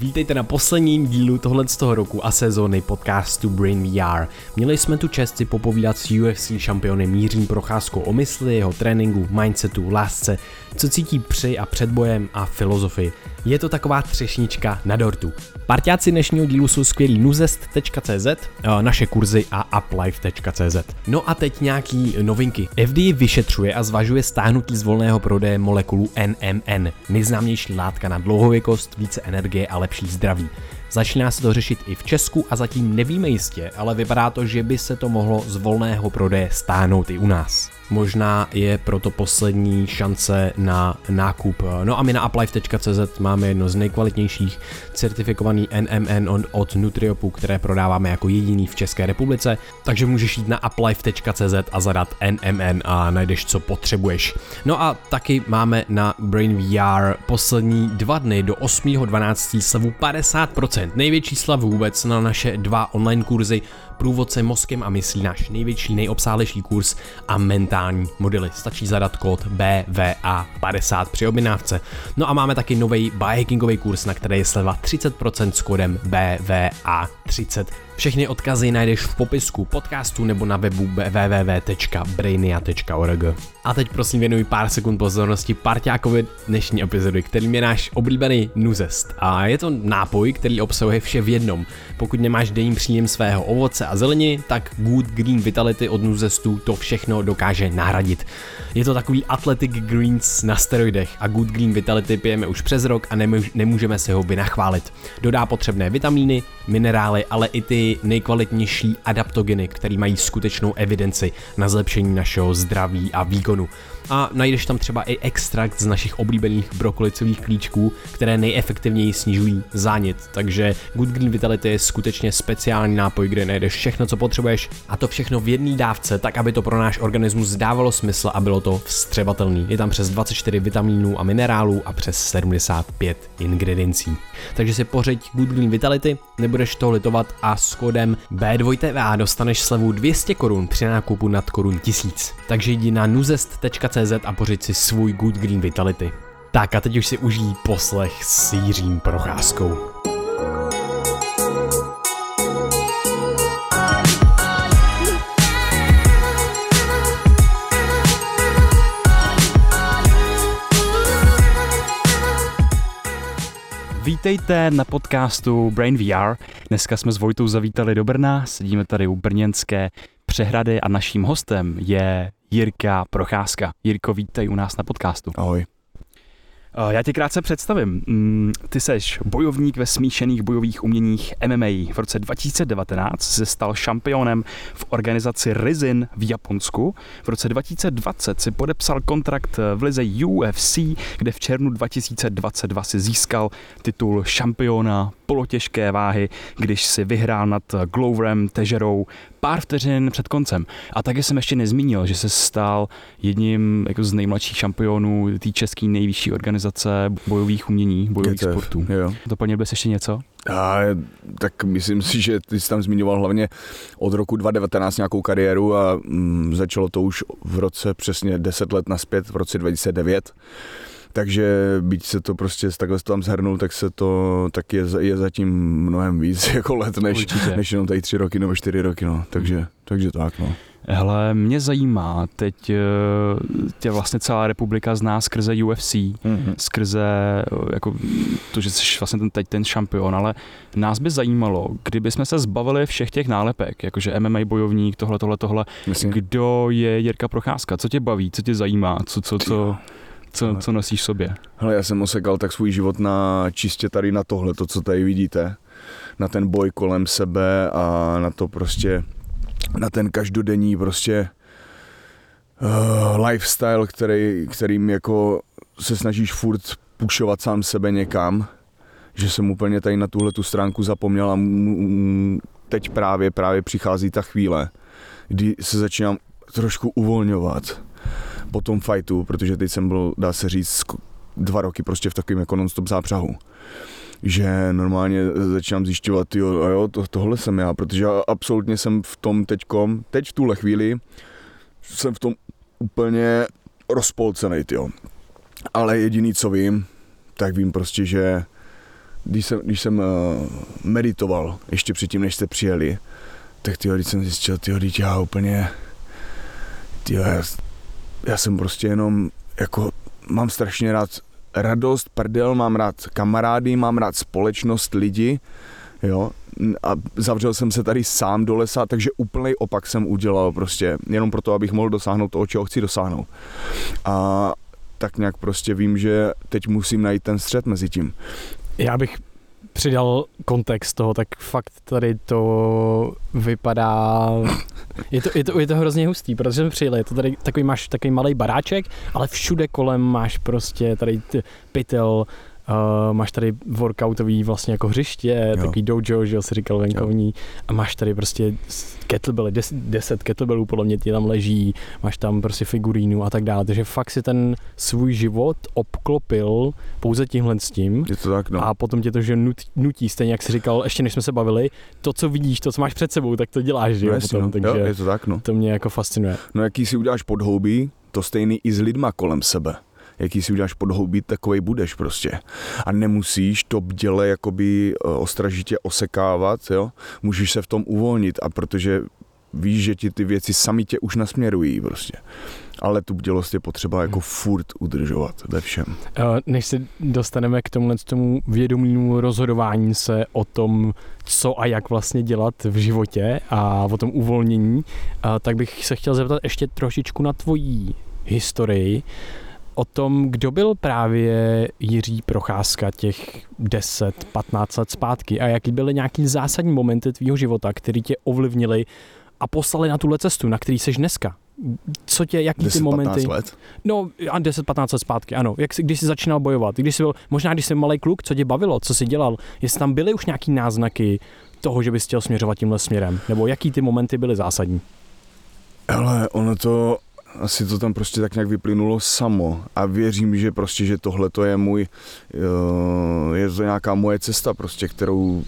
Vítejte na posledním dílu tohle z toho roku a sezóny podcastu Brain VR. Měli jsme tu čest si popovídat s UFC šampionem Mířím Procházkou o mysli, jeho tréninku, mindsetu, lásce, co cítí při a před bojem a filozofii. Je to taková třešnička na dortu. Parťáci dnešního dílu jsou skvělí nuzest.cz, eh, naše kurzy a uplife.cz. No a teď nějaký novinky. FDA vyšetřuje a zvažuje stáhnutí z volného prodeje molekulu NMN, nejznámější látka na dlouhověkost, více energie a lepší zdraví. Začíná se to řešit i v Česku a zatím nevíme jistě, ale vypadá to, že by se to mohlo z volného prodeje stáhnout i u nás. Možná je proto poslední šance na nákup. No a my na uplife.cz máme jedno z nejkvalitnějších certifikovaný NMN od, Nutriopu, které prodáváme jako jediný v České republice, takže můžeš jít na uplife.cz a zadat NMN a najdeš, co potřebuješ. No a taky máme na Brain VR poslední dva dny do 8.12. slevu 50%, největší slavu vůbec na naše dva online kurzy průvodce mozkem a myslí náš největší, nejobsáhlejší kurz a mentální modely. Stačí zadat kód BVA50 při objednávce. No a máme taky nový biohackingový kurz, na který je sleva 30% s kódem BVA30. Všechny odkazy najdeš v popisku podcastu nebo na webu www.brainia.org. A teď prosím věnuj pár sekund pozornosti parťákovi dnešní epizody, kterým je náš oblíbený Nuzest. A je to nápoj, který obsahuje vše v jednom. Pokud nemáš denní příjem svého ovoce a zelení, tak Good Green Vitality od Nuzestu to všechno dokáže nahradit. Je to takový Athletic Greens na steroidech a Good Green Vitality pijeme už přes rok a nemůžeme se ho vynachválit. Dodá potřebné vitamíny, minerály, ale i ty nejkvalitnější adaptogeny, které mají skutečnou evidenci na zlepšení našeho zdraví a výkonu a najdeš tam třeba i extrakt z našich oblíbených brokolicových klíčků, které nejefektivněji snižují zánět. Takže Good Green Vitality je skutečně speciální nápoj, kde najdeš všechno, co potřebuješ a to všechno v jedné dávce, tak aby to pro náš organismus dávalo smysl a bylo to vstřebatelný. Je tam přes 24 vitamínů a minerálů a přes 75 ingrediencí. Takže si pořeď Good Green Vitality, nebudeš to litovat a s kódem B2TVA dostaneš slevu 200 korun při nákupu nad korun 1000. Takže jdi na nuzest.cz CZ a pořiď si svůj Good Green Vitality. Tak a teď už si užij poslech s Jiřím Procházkou. Vítejte na podcastu Brain VR. Dneska jsme s Vojtou zavítali do Brna, sedíme tady u brněnské přehrady a naším hostem je Jirka Procházka. Jirko, vítej u nás na podcastu. Ahoj. Eh, já tě krátce představím. Mm, ty seš bojovník ve smíšených bojových uměních MMA. V roce 2019 se stal šampionem v organizaci Rizin v Japonsku. V roce 2020 si podepsal kontrakt v lize UFC, kde v červnu 2022 si získal titul šampiona polotěžké váhy, když si vyhrál nad Gloverem Težerou pár vteřin před koncem. A taky jsem ještě nezmínil, že se stal jedním jako z nejmladších šampionů té české nejvyšší organizace bojových umění, bojových GTF, sportů. Jo. Doplnil bys ještě něco? A, tak myslím si, že ty jsi tam zmiňoval hlavně od roku 2019 nějakou kariéru a mm, začalo to už v roce přesně 10 let naspět, v roce 2009 takže byť se to prostě takhle to tam zhrnul, tak se to tak je, je zatím mnohem víc jako let, než, než jenom tady tři roky nebo čtyři roky, no. takže, takže tak, no. Hele, mě zajímá, teď eh, tě vlastně celá republika zná skrze UFC, mm-hmm. skrze eh, jako to, že jsi vlastně ten, teď ten šampion, ale nás by zajímalo, kdyby jsme se zbavili všech těch nálepek, jakože MMA bojovník, tohle, tohle, tohle, Myslím. kdo je Jirka Procházka, co tě baví, co tě zajímá, co, co, co, co, co nosíš sobě? Hele, já jsem osekal tak svůj život na čistě tady na tohle, to, co tady vidíte, na ten boj kolem sebe a na to prostě, na ten každodenní prostě uh, lifestyle, který, kterým jako se snažíš furt pušovat sám sebe někam, že jsem úplně tady na tuhle tu stránku zapomněl a teď právě, právě přichází ta chvíle, kdy se začínám trošku uvolňovat po tom fightu, protože teď jsem byl, dá se říct, dva roky prostě v takovém jako non-stop zápřahu že normálně začínám zjišťovat, jo, jo, to, tohle jsem já, protože absolutně jsem v tom teďkom, teď v tuhle chvíli, jsem v tom úplně rozpolcený, jo. Ale jediný, co vím, tak vím prostě, že když jsem, když jsem uh, meditoval, ještě předtím, než jste přijeli, tak tyjo, když jsem zjistil, teď já úplně, tyjo, já, já jsem prostě jenom, jako, mám strašně rád radost, prdel, mám rád kamarády, mám rád společnost, lidi, jo, a zavřel jsem se tady sám do lesa, takže úplný opak jsem udělal prostě, jenom proto, abych mohl dosáhnout toho, čeho chci dosáhnout. A tak nějak prostě vím, že teď musím najít ten střed mezi tím. Já bych přidal kontext toho, tak fakt tady to vypadá, je to, je to, je to hrozně hustý, protože jsme přijeli, je to tady takový, máš takový malý baráček, ale všude kolem máš prostě tady pytel, Uh, máš tady workoutový vlastně jako hřiště, jo. takový dojo, že jo, si říkal venkovní, jo. a máš tady prostě kettlebelly, 10 kettlebellů podle mě ti tam leží, máš tam prostě figurínu a tak dále, takže fakt si ten svůj život obklopil pouze tímhle s tím. Je to tak, no. A potom tě to, že nutí, nutí, stejně jak jsi říkal, ještě než jsme se bavili, to, co vidíš, to, co máš před sebou, tak to děláš, že jo, no, potom, no. takže jo, je to tak, no. To mě jako fascinuje. No jaký si uděláš podhoubí, to stejný i s lidma kolem sebe jaký si uděláš podhoubí, takový budeš prostě. A nemusíš to bděle jakoby eh, ostražitě osekávat, jo? Můžeš se v tom uvolnit a protože víš, že ti ty věci sami tě už nasměrují prostě. Ale tu bdělost je potřeba jako hmm. furt udržovat ve všem. Eh, než se dostaneme k tomuhle tomu vědomému rozhodování se o tom, co a jak vlastně dělat v životě a o tom uvolnění, eh, tak bych se chtěl zeptat ještě trošičku na tvojí historii o tom, kdo byl právě Jiří Procházka těch 10-15 let zpátky a jaký byly nějaký zásadní momenty tvýho života, který tě ovlivnili a poslali na tuhle cestu, na který jsi dneska. Co tě, jaký 10, ty momenty? let? No, a 10-15 let zpátky, ano. Jak jsi, když jsi začínal bojovat? Když jsi byl, možná když jsi malý kluk, co tě bavilo, co jsi dělal? Jestli tam byly už nějaký náznaky toho, že bys chtěl směřovat tímhle směrem? Nebo jaký ty momenty byly zásadní? Ale ono to asi to tam prostě tak nějak vyplynulo samo. A věřím, že prostě, že tohle to je můj, eh, je to nějaká moje cesta prostě, kterou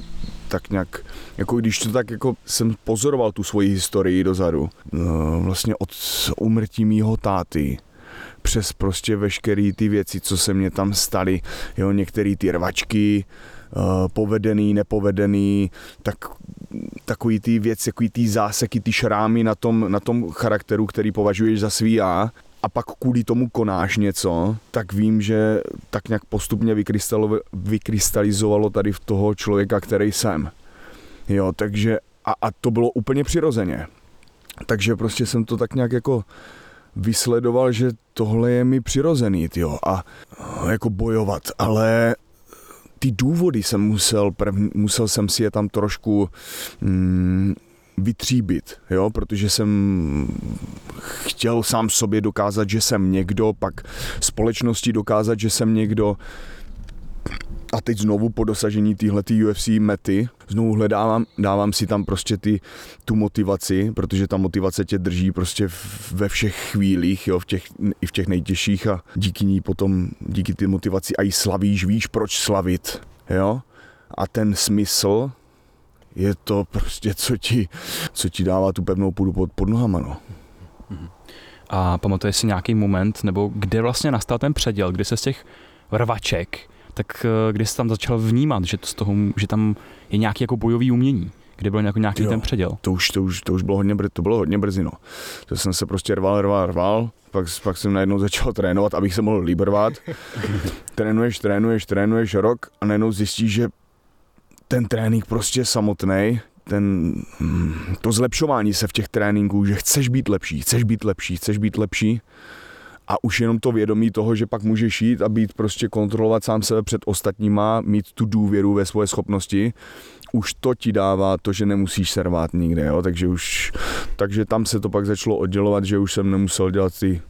tak nějak, jako když to tak jako jsem pozoroval tu svoji historii dozadu, eh, vlastně od umrtí mýho táty, přes prostě veškeré ty věci, co se mě tam staly, jo, některé ty rvačky, povedený, nepovedený, tak takový ty věci, takový ty záseky, ty šrámy na tom, na tom charakteru, který považuješ za svý já, a pak kvůli tomu konáš něco, tak vím, že tak nějak postupně vykrystalizovalo tady v toho člověka, který jsem. Jo, takže a, a to bylo úplně přirozeně. Takže prostě jsem to tak nějak jako vysledoval, že tohle je mi přirozený, jo, a jako bojovat, ale ty důvody jsem musel, prv, musel jsem si je tam trošku mm, vytříbit, jo, protože jsem chtěl sám sobě dokázat, že jsem někdo, pak společnosti dokázat, že jsem někdo, a teď znovu po dosažení téhle UFC mety, znovu hledávám, dávám si tam prostě ty, tu motivaci, protože ta motivace tě drží prostě ve všech chvílích, jo, v těch, i v těch nejtěžších a díky ní potom, díky ty motivaci a i slavíš, víš proč slavit, jo, a ten smysl je to prostě, co ti, co ti dává tu pevnou půdu pod, pod nohama, no. A pamatuješ si nějaký moment, nebo kde vlastně nastal ten předěl, kdy se z těch rvaček tak eh, kdy jsi tam začal vnímat, že, to z toho, že tam je nějaký jako bojový umění? Kde byl nějaký, nějaký jo, ten předěl? To už, to, už, to už bylo hodně, brzy, to bylo hodně brzy, no. To jsem se prostě rval, rval, rval, pak, pak jsem najednou začal trénovat, abych se mohl líb rvat. trénuješ, trénuješ, trénuješ rok a najednou zjistíš, že ten trénink prostě samotný, ten, mm, to zlepšování se v těch tréninků, že chceš být lepší, chceš být lepší, chceš být lepší, a už jenom to vědomí toho, že pak můžeš jít a být prostě kontrolovat sám sebe před ostatníma, mít tu důvěru ve svoje schopnosti, už to ti dává to, že nemusíš se rvát nikde, jo? Takže, už, takže tam se to pak začalo oddělovat, že už jsem nemusel dělat ty,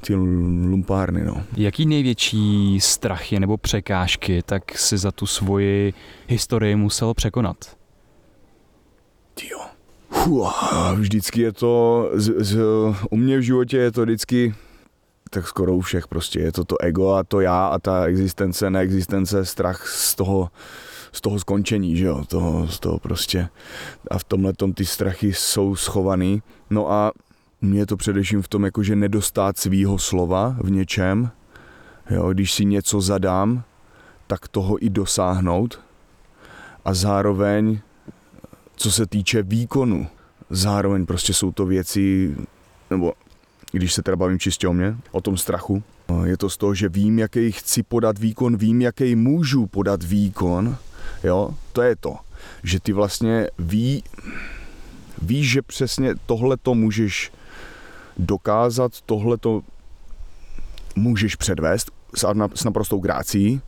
ty lumpárny. No. Jaký největší strachy nebo překážky tak si za tu svoji historii musel překonat? Jo. vždycky je to, z, z, u mě v životě je to vždycky tak skoro u všech prostě. Je to to ego a to já a ta existence, neexistence, strach z toho, z toho skončení, že jo, toho, z toho prostě. A v tomhle tom ty strachy jsou schovaný. No a mě je to především v tom, jakože nedostát svýho slova v něčem, jo, když si něco zadám, tak toho i dosáhnout. A zároveň, co se týče výkonu, zároveň prostě jsou to věci, nebo když se teda bavím čistě o mě, o tom strachu, je to z toho, že vím, jaký chci podat výkon, vím, jaký můžu podat výkon, jo, to je to, že ty vlastně ví, víš, že přesně tohle to můžeš dokázat, tohle to můžeš předvést s naprostou grácí,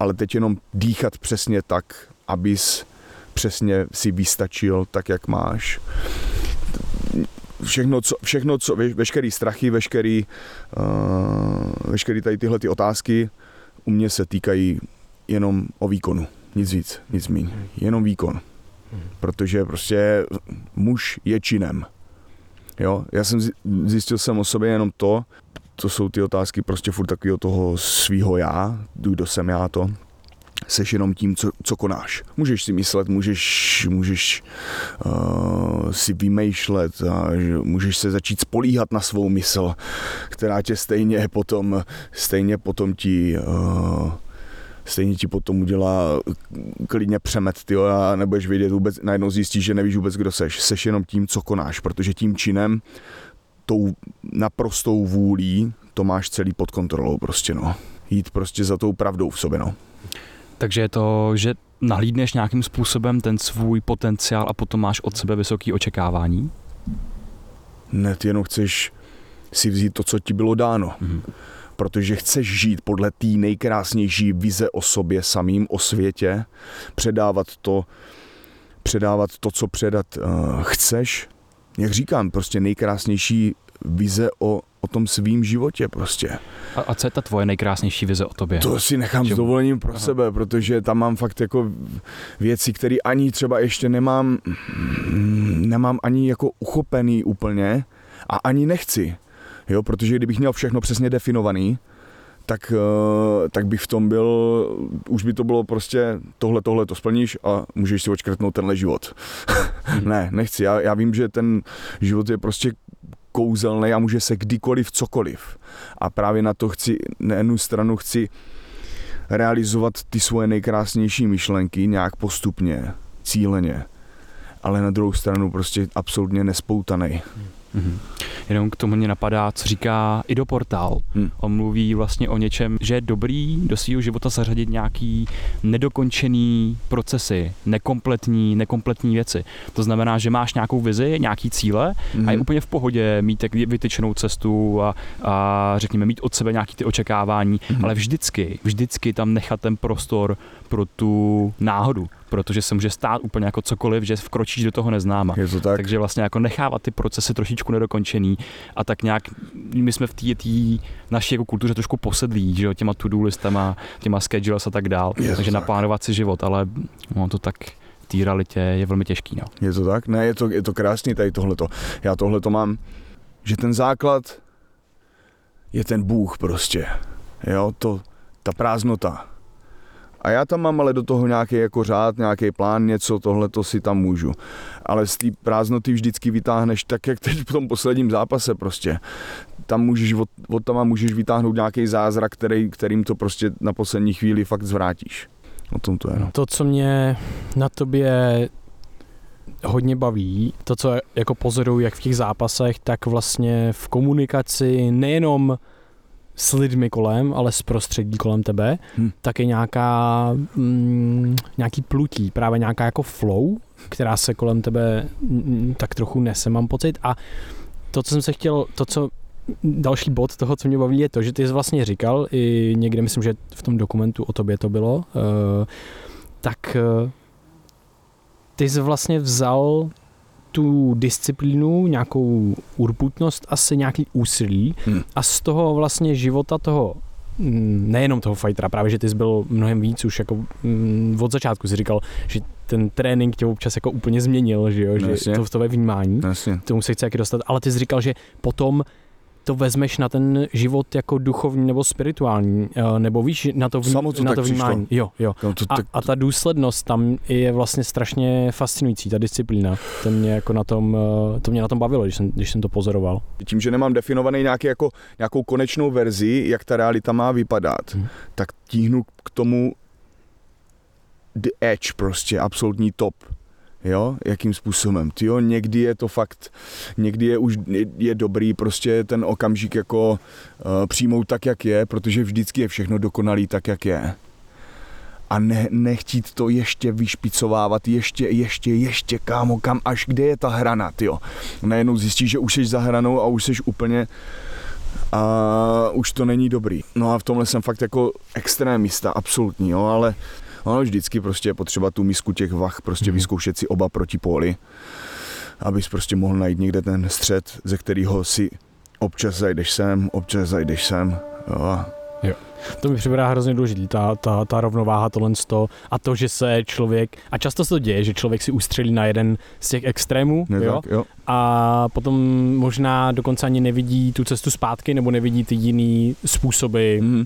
ale teď jenom dýchat přesně tak, abys přesně si vystačil tak, jak máš. Všechno, co, všechno, co veškerý strachy, veškerý, uh, veškerý tady tyhle ty otázky u mě se týkají jenom o výkonu. Nic víc, nic méně. Jenom výkon. Protože prostě muž je činem. Jo, já jsem zjistil jsem o sobě jenom to, to jsou ty otázky prostě furt takového toho svýho já, kdo jsem já to, seš jenom tím, co, co konáš. Můžeš si myslet, můžeš, můžeš uh, si vymýšlet, a můžeš se začít spolíhat na svou mysl, která tě stejně potom, stejně potom ti uh, stejně ti potom udělá klidně přemet, tyjo, a nebudeš vědět vůbec, najednou zjistíš, že nevíš vůbec, kdo seš. Seš jenom tím, co konáš, protože tím činem, tou naprostou vůlí, to máš celý pod kontrolou prostě, no. Jít prostě za tou pravdou v sobě, no. Takže je to, že nahlídneš nějakým způsobem ten svůj potenciál a potom máš od sebe vysoké očekávání? Ne, ty jenom chceš si vzít to, co ti bylo dáno. Mm-hmm. Protože chceš žít podle té nejkrásnější vize o sobě samým, o světě, předávat to, předávat to, co předat uh, chceš. Jak říkám, prostě nejkrásnější vize o, o tom svým životě prostě. A, a co je ta tvoje nejkrásnější vize o tobě? To si nechám s dovolením pro Aha. sebe, protože tam mám fakt jako věci, které ani třeba ještě nemám, nemám ani jako uchopený úplně a ani nechci. Jo, protože kdybych měl všechno přesně definovaný, tak, eh, tak bych v tom byl, už by to bylo prostě tohle, tohle to splníš a můžeš si očkrtnout tenhle život. Hmm. ne, nechci. Já, já vím, že ten život je prostě kouzelný a může se kdykoliv cokoliv. A právě na to chci, na jednu stranu chci realizovat ty svoje nejkrásnější myšlenky nějak postupně, cíleně, ale na druhou stranu prostě absolutně nespoutaný. Mm-hmm. Jenom k tomu mě napadá, co říká i do portál. Hmm. On mluví vlastně o něčem, že je dobrý do svého života zařadit nějaký nedokončený procesy, nekompletní, nekompletní věci. To znamená, že máš nějakou vizi, nějaký cíle hmm. a je hmm. úplně v pohodě mít tak vytyčenou cestu a, a řekněme mít od sebe nějaký ty očekávání, hmm. ale vždycky, vždycky tam nechat ten prostor pro tu náhodu protože se může stát úplně jako cokoliv, že vkročíš do toho neznáma. Je to tak. Takže vlastně jako nechávat ty procesy trošičku nedokončený a tak nějak my jsme v té naší jako kultuře trošku posedlí, že jo, těma to-do listama, těma schedules a tak dál. Je takže naplánovat si život, ale no, to tak v té realitě je velmi těžký. No. Je to tak? Ne, je to, je to krásný tady tohleto. Já tohleto mám, že ten základ je ten Bůh prostě. Jo, to, ta prázdnota a já tam mám ale do toho nějaký jako řád, nějaký plán, něco, tohle to si tam můžu. Ale z té prázdnoty vždycky vytáhneš tak, jak teď v tom posledním zápase prostě. Tam můžeš, od, od tam můžeš vytáhnout nějaký zázrak, který, kterým to prostě na poslední chvíli fakt zvrátíš. O tom to je. No. To, co mě na tobě hodně baví, to, co jako pozoruju jak v těch zápasech, tak vlastně v komunikaci nejenom s lidmi kolem, ale s prostředí kolem tebe, hmm. tak je nějaká, mm, nějaký plutí, právě nějaká jako flow, která se kolem tebe mm, tak trochu nese, mám pocit. A to, co jsem se chtěl, to, co další bod toho, co mě baví, je to, že ty jsi vlastně říkal, i někde myslím, že v tom dokumentu o tobě to bylo, uh, tak uh, ty jsi vlastně vzal tu disciplínu, nějakou urputnost, asi nějaký úsilí hmm. a z toho vlastně života toho mm, nejenom toho fightera, právě že ty jsi byl mnohem víc už jako mm, od začátku si říkal, že ten trénink tě občas jako úplně změnil, že jo, že to v tvé vnímání, Jasně. tomu se chce jaký dostat, ale ty jsi říkal, že potom to vezmeš na ten život jako duchovní nebo spirituální, eh, nebo víš, na to, vní, to na to vnímání. přišlo. Jo, jo. No, to, A, a ta důslednost tam je vlastně strašně fascinující, ta disciplína. To mě jako na tom, eh, to mě na tom bavilo, když jsem, když jsem to pozoroval. tím, že nemám definovaný nějaký jako, nějakou konečnou verzi, jak ta realita má vypadat, Hmm. tak tíhnu k tomu the edge prostě, absolutní top. Jo, jakým způsobem. Tyjo, někdy je to fakt, někdy je už je, dobrý prostě ten okamžik jako uh, přijmout tak, jak je, protože vždycky je všechno dokonalý tak, jak je. A ne, nechtít to ještě vyšpicovávat, ještě, ještě, ještě, kámo, kam, až kde je ta hrana, tyjo. Najednou zjistíš, že už jsi za hranou a už jsi úplně a už to není dobrý. No a v tomhle jsem fakt jako extrémista, absolutní, jo, ale ono vždycky prostě je potřeba tu misku těch vach prostě Mhm. vyzkoušet si oba proti póly, abys prostě mohl najít někde ten střed, ze kterého si občas zajdeš sem, občas zajdeš sem, jo, a To mi připadá hrozně důležitý, ta, ta, ta rovnováha, tohle sto, a to, že se člověk, a často se to děje, že člověk si ustřelí na jeden z těch extrémů, ne jo, tak, jo. a potom možná dokonce ani nevidí tu cestu zpátky, nebo nevidí ty jiný způsoby, Mhm.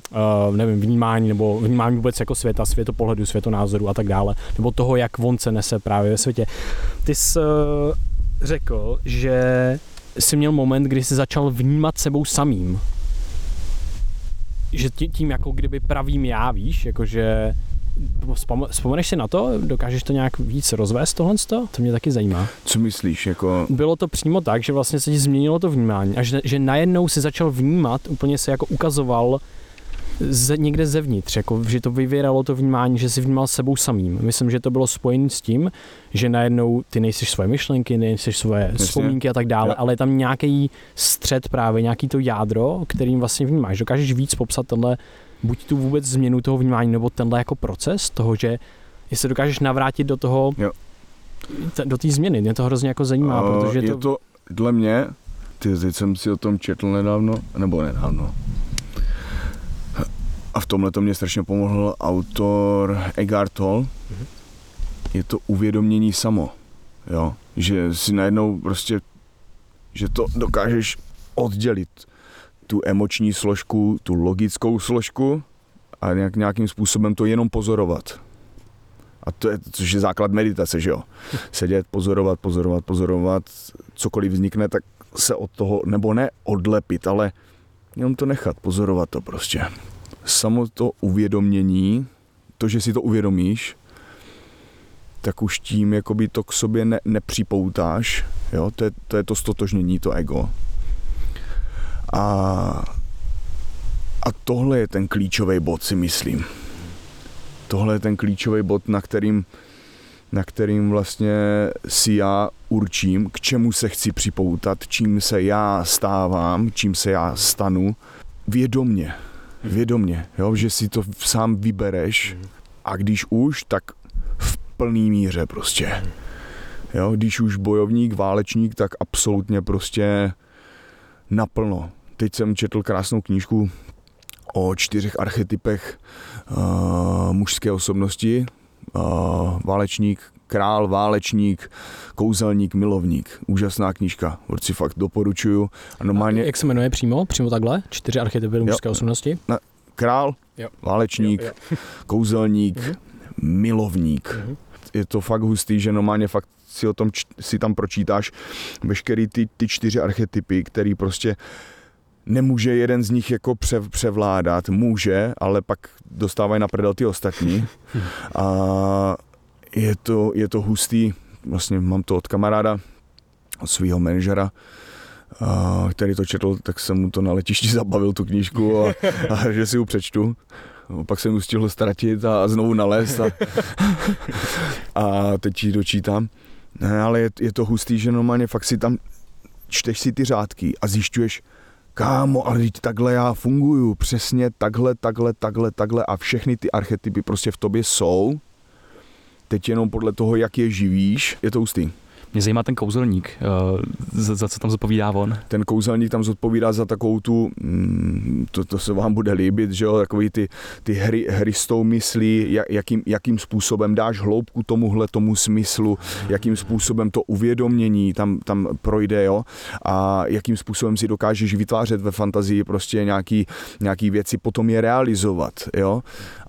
uh, nevím, vnímání, nebo vnímání vůbec jako světa, světopohledu, světonázoru a tak dále, nebo toho, jak on se nese právě ve světě. Ty jsi uh, řekl, že jsi měl moment, kdy jsi začal vnímat sebou samým. Že tí- tím jako kdyby pravým já, víš, jakože vzpom- vzpomeneš si na to? Dokážeš to nějak víc rozvést tohle? To mě taky zajímá. Co myslíš, jako, Bylo to přímo tak, že vlastně se ti změnilo to vnímání a že, že najednou si začal vnímat, úplně se jako ukazoval ze, někde zevnitř, jako, že to vyvíralo to vnímání, že si vnímal sebou samým. Myslím, že to bylo spojené s tím, že najednou ty nejsiš svoje myšlenky, nejsiš svoje Jasně. vzpomínky a tak dále, Jo. ale je tam nějaký střed právě, nějaký to jádro, kterým vlastně vnímáš. Dokážeš víc popsat tenhle, buď tu vůbec změnu toho vnímání, nebo tenhle jako proces toho, že jestli dokážeš navrátit do toho, Jo. t- do té změny. Mě to hrozně jako zajímá, a protože je to, to, dle mě, ty, teď jsem si o tom četl nedávno, nebo nedávno, a v tomhle to mě strašně pomohl autor Eckhart Tolle. Mhm. Je to uvědomění samo, jo, že si najednou prostě, že to dokážeš oddělit tu emoční složku, tu logickou složku a nějak, nějakým způsobem to jenom pozorovat. A to je, což je základ meditace, že jo. Sedět, pozorovat, pozorovat, pozorovat, cokoliv vznikne, tak se od toho, nebo ne odlepit, ale jenom to nechat, pozorovat to prostě. Samo to uvědomění, to, že si to uvědomíš, tak už tím jakoby to k sobě ne, nepřipoutáš, jo, to je, to je to stotožnění, to ego. A, a tohle je ten klíčový bod, si myslím. Tohle je ten klíčový bod, na kterým, na kterým vlastně si já určím, k čemu se chci připoutat, čím se já stávám, čím se já stanu, vědomně. Vědomně, jo, že si to sám vybereš a když už, tak v plný míře prostě. Jo, když už bojovník, válečník, tak absolutně prostě naplno. Teď jsem četl krásnou knížku o čtyřech archetypech uh, mužské osobnosti. Uh, válečník, král, válečník, kouzelník, milovník. Úžasná knížka, určitě fakt doporučuju. A normálně Jak se jmenuje přímo? Přímo takhle? Čtyři archetypy mužské osobnosti? král, Jo. válečník, Jo, jo. kouzelník, Mhm. milovník. Mhm. Je to fakt hustý, že normálně fakt si o tom č- si tam pročítáš veškerý ty, ty čtyři archetypy, který prostě nemůže jeden z nich jako pře, převládat, může, ale pak dostávají na prdel ty ostatní. A je to, je to hustý, vlastně mám to od kamaráda, od svého manažera, který to četl, tak jsem mu to na letišti zabavil tu knížku a, a že si ji přečtu. No, Pak jsem ji stihl ztratit a, a znovu nalézt a, a teď ji dočítám. Ne, ale je, je to hustý, že normálně fakt si tam čteš si ty řádky a zjišťuješ, kámo, ale teď takhle já funguju, přesně takhle, takhle, takhle, takhle a všechny ty archetypy prostě v tobě jsou. Teď jenom podle toho, jak je živíš, je to hustý. Mě zajímá ten kouzelník, uh, za, za co tam zodpovídá on. Ten kouzelník tam zodpovídá za takovou tu, mm, to, to se vám bude líbit, že jo, takový ty, ty hry, hry s tou myslí, jak, jakým, jakým způsobem dáš hloubku tomuhle tomu smyslu, jakým způsobem to uvědomění tam, tam projde, jo, a jakým způsobem si dokážeš vytvářet ve fantazii prostě nějaký, nějaký věci, potom je realizovat, jo,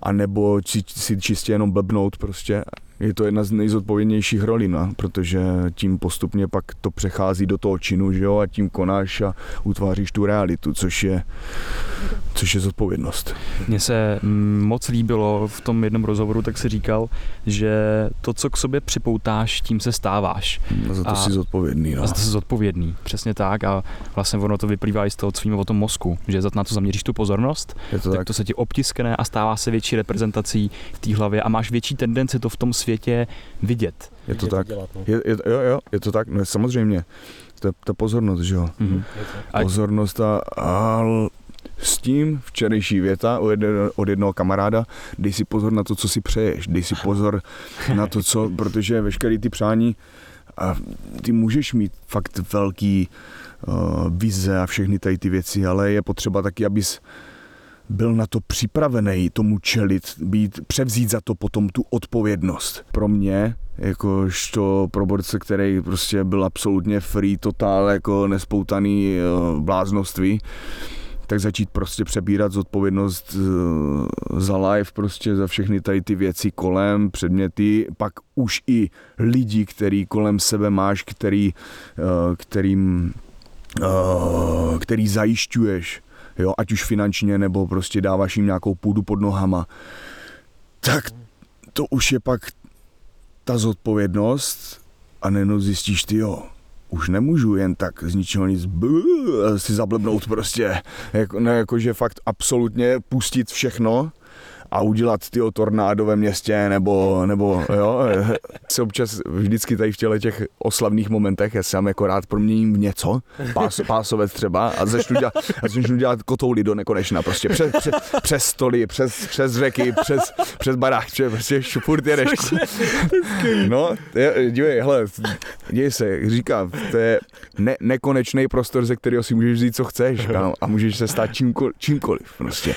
a nebo si, si čistě jenom blbnout prostě. Je to jedna z nejzodpovědnějších rolí, no, protože tím postupně pak to přechází do toho činu, že jo, a tím konáš a utváříš tu realitu, což je, což je zodpovědnost. Mně se moc líbilo v tom jednom rozhovoru, tak si říkal, že to, co k sobě připoutáš, tím se stáváš. A za to a, jsi zodpovědný. No. A za to jsi zodpovědný, přesně tak. A vlastně ono to vyplývá i z toho, co víme o tom mozku, že na to zaměříš tu pozornost, je to tak, tak to se ti obtiskne a stává se větší reprezentací v té hlavě a máš větší tendenci to v tom světě vidět. Je to tak. Dělat, no. je, je, jo, jo, je to tak, no, samozřejmě. To je ta pozornost, že jo. Mm-hmm. Pozornost a, a s tím včerejší věta od, jedno, od jednoho kamaráda, dej si pozor na to, co si přeješ, dej si pozor na to, co, protože veškerý ty přání a ty můžeš mít fakt velký uh, vize a všechny tady ty věci, ale je potřeba taky, abys byl na to připravený tomu čelit, být, převzít za to potom tu odpovědnost. Pro mě, jakožto proborce, který prostě byl absolutně free, totál, jako nespoutaný uh, bláznoství, tak začít prostě přebírat zodpovědnost uh, za live, prostě za všechny tady ty věci kolem, předměty, pak už i lidi, který kolem sebe máš, který, uh, kterým, který zajišťuješ jo, ať už finančně, nebo prostě dáváš jim nějakou půdu pod nohama, tak to už je pak ta zodpovědnost a nejenom zjistíš ty jo, už nemůžu jen tak z ničeho nic si zablbnout prostě, jako, ne, jakože fakt absolutně pustit všechno, a udělat ty tornádo ve městě, nebo, nebo jo, se občas vždycky tady v těle těch oslavných momentech, já sám jako rád proměním v něco, pás, pásovec třeba, a začnu dělat, a začnu dělat kotouly do nekonečna, prostě přes, přes, přes stoly, přes, přes řeky, přes, přes barák, přes, prostě furt jedeš. No, je, dívej, hele, děj se, říkám, to je ne, nekonečný prostor, ze kterého si můžeš vzít, co chceš, kámo, a můžeš se stát čímkoliv, čímkoliv prostě.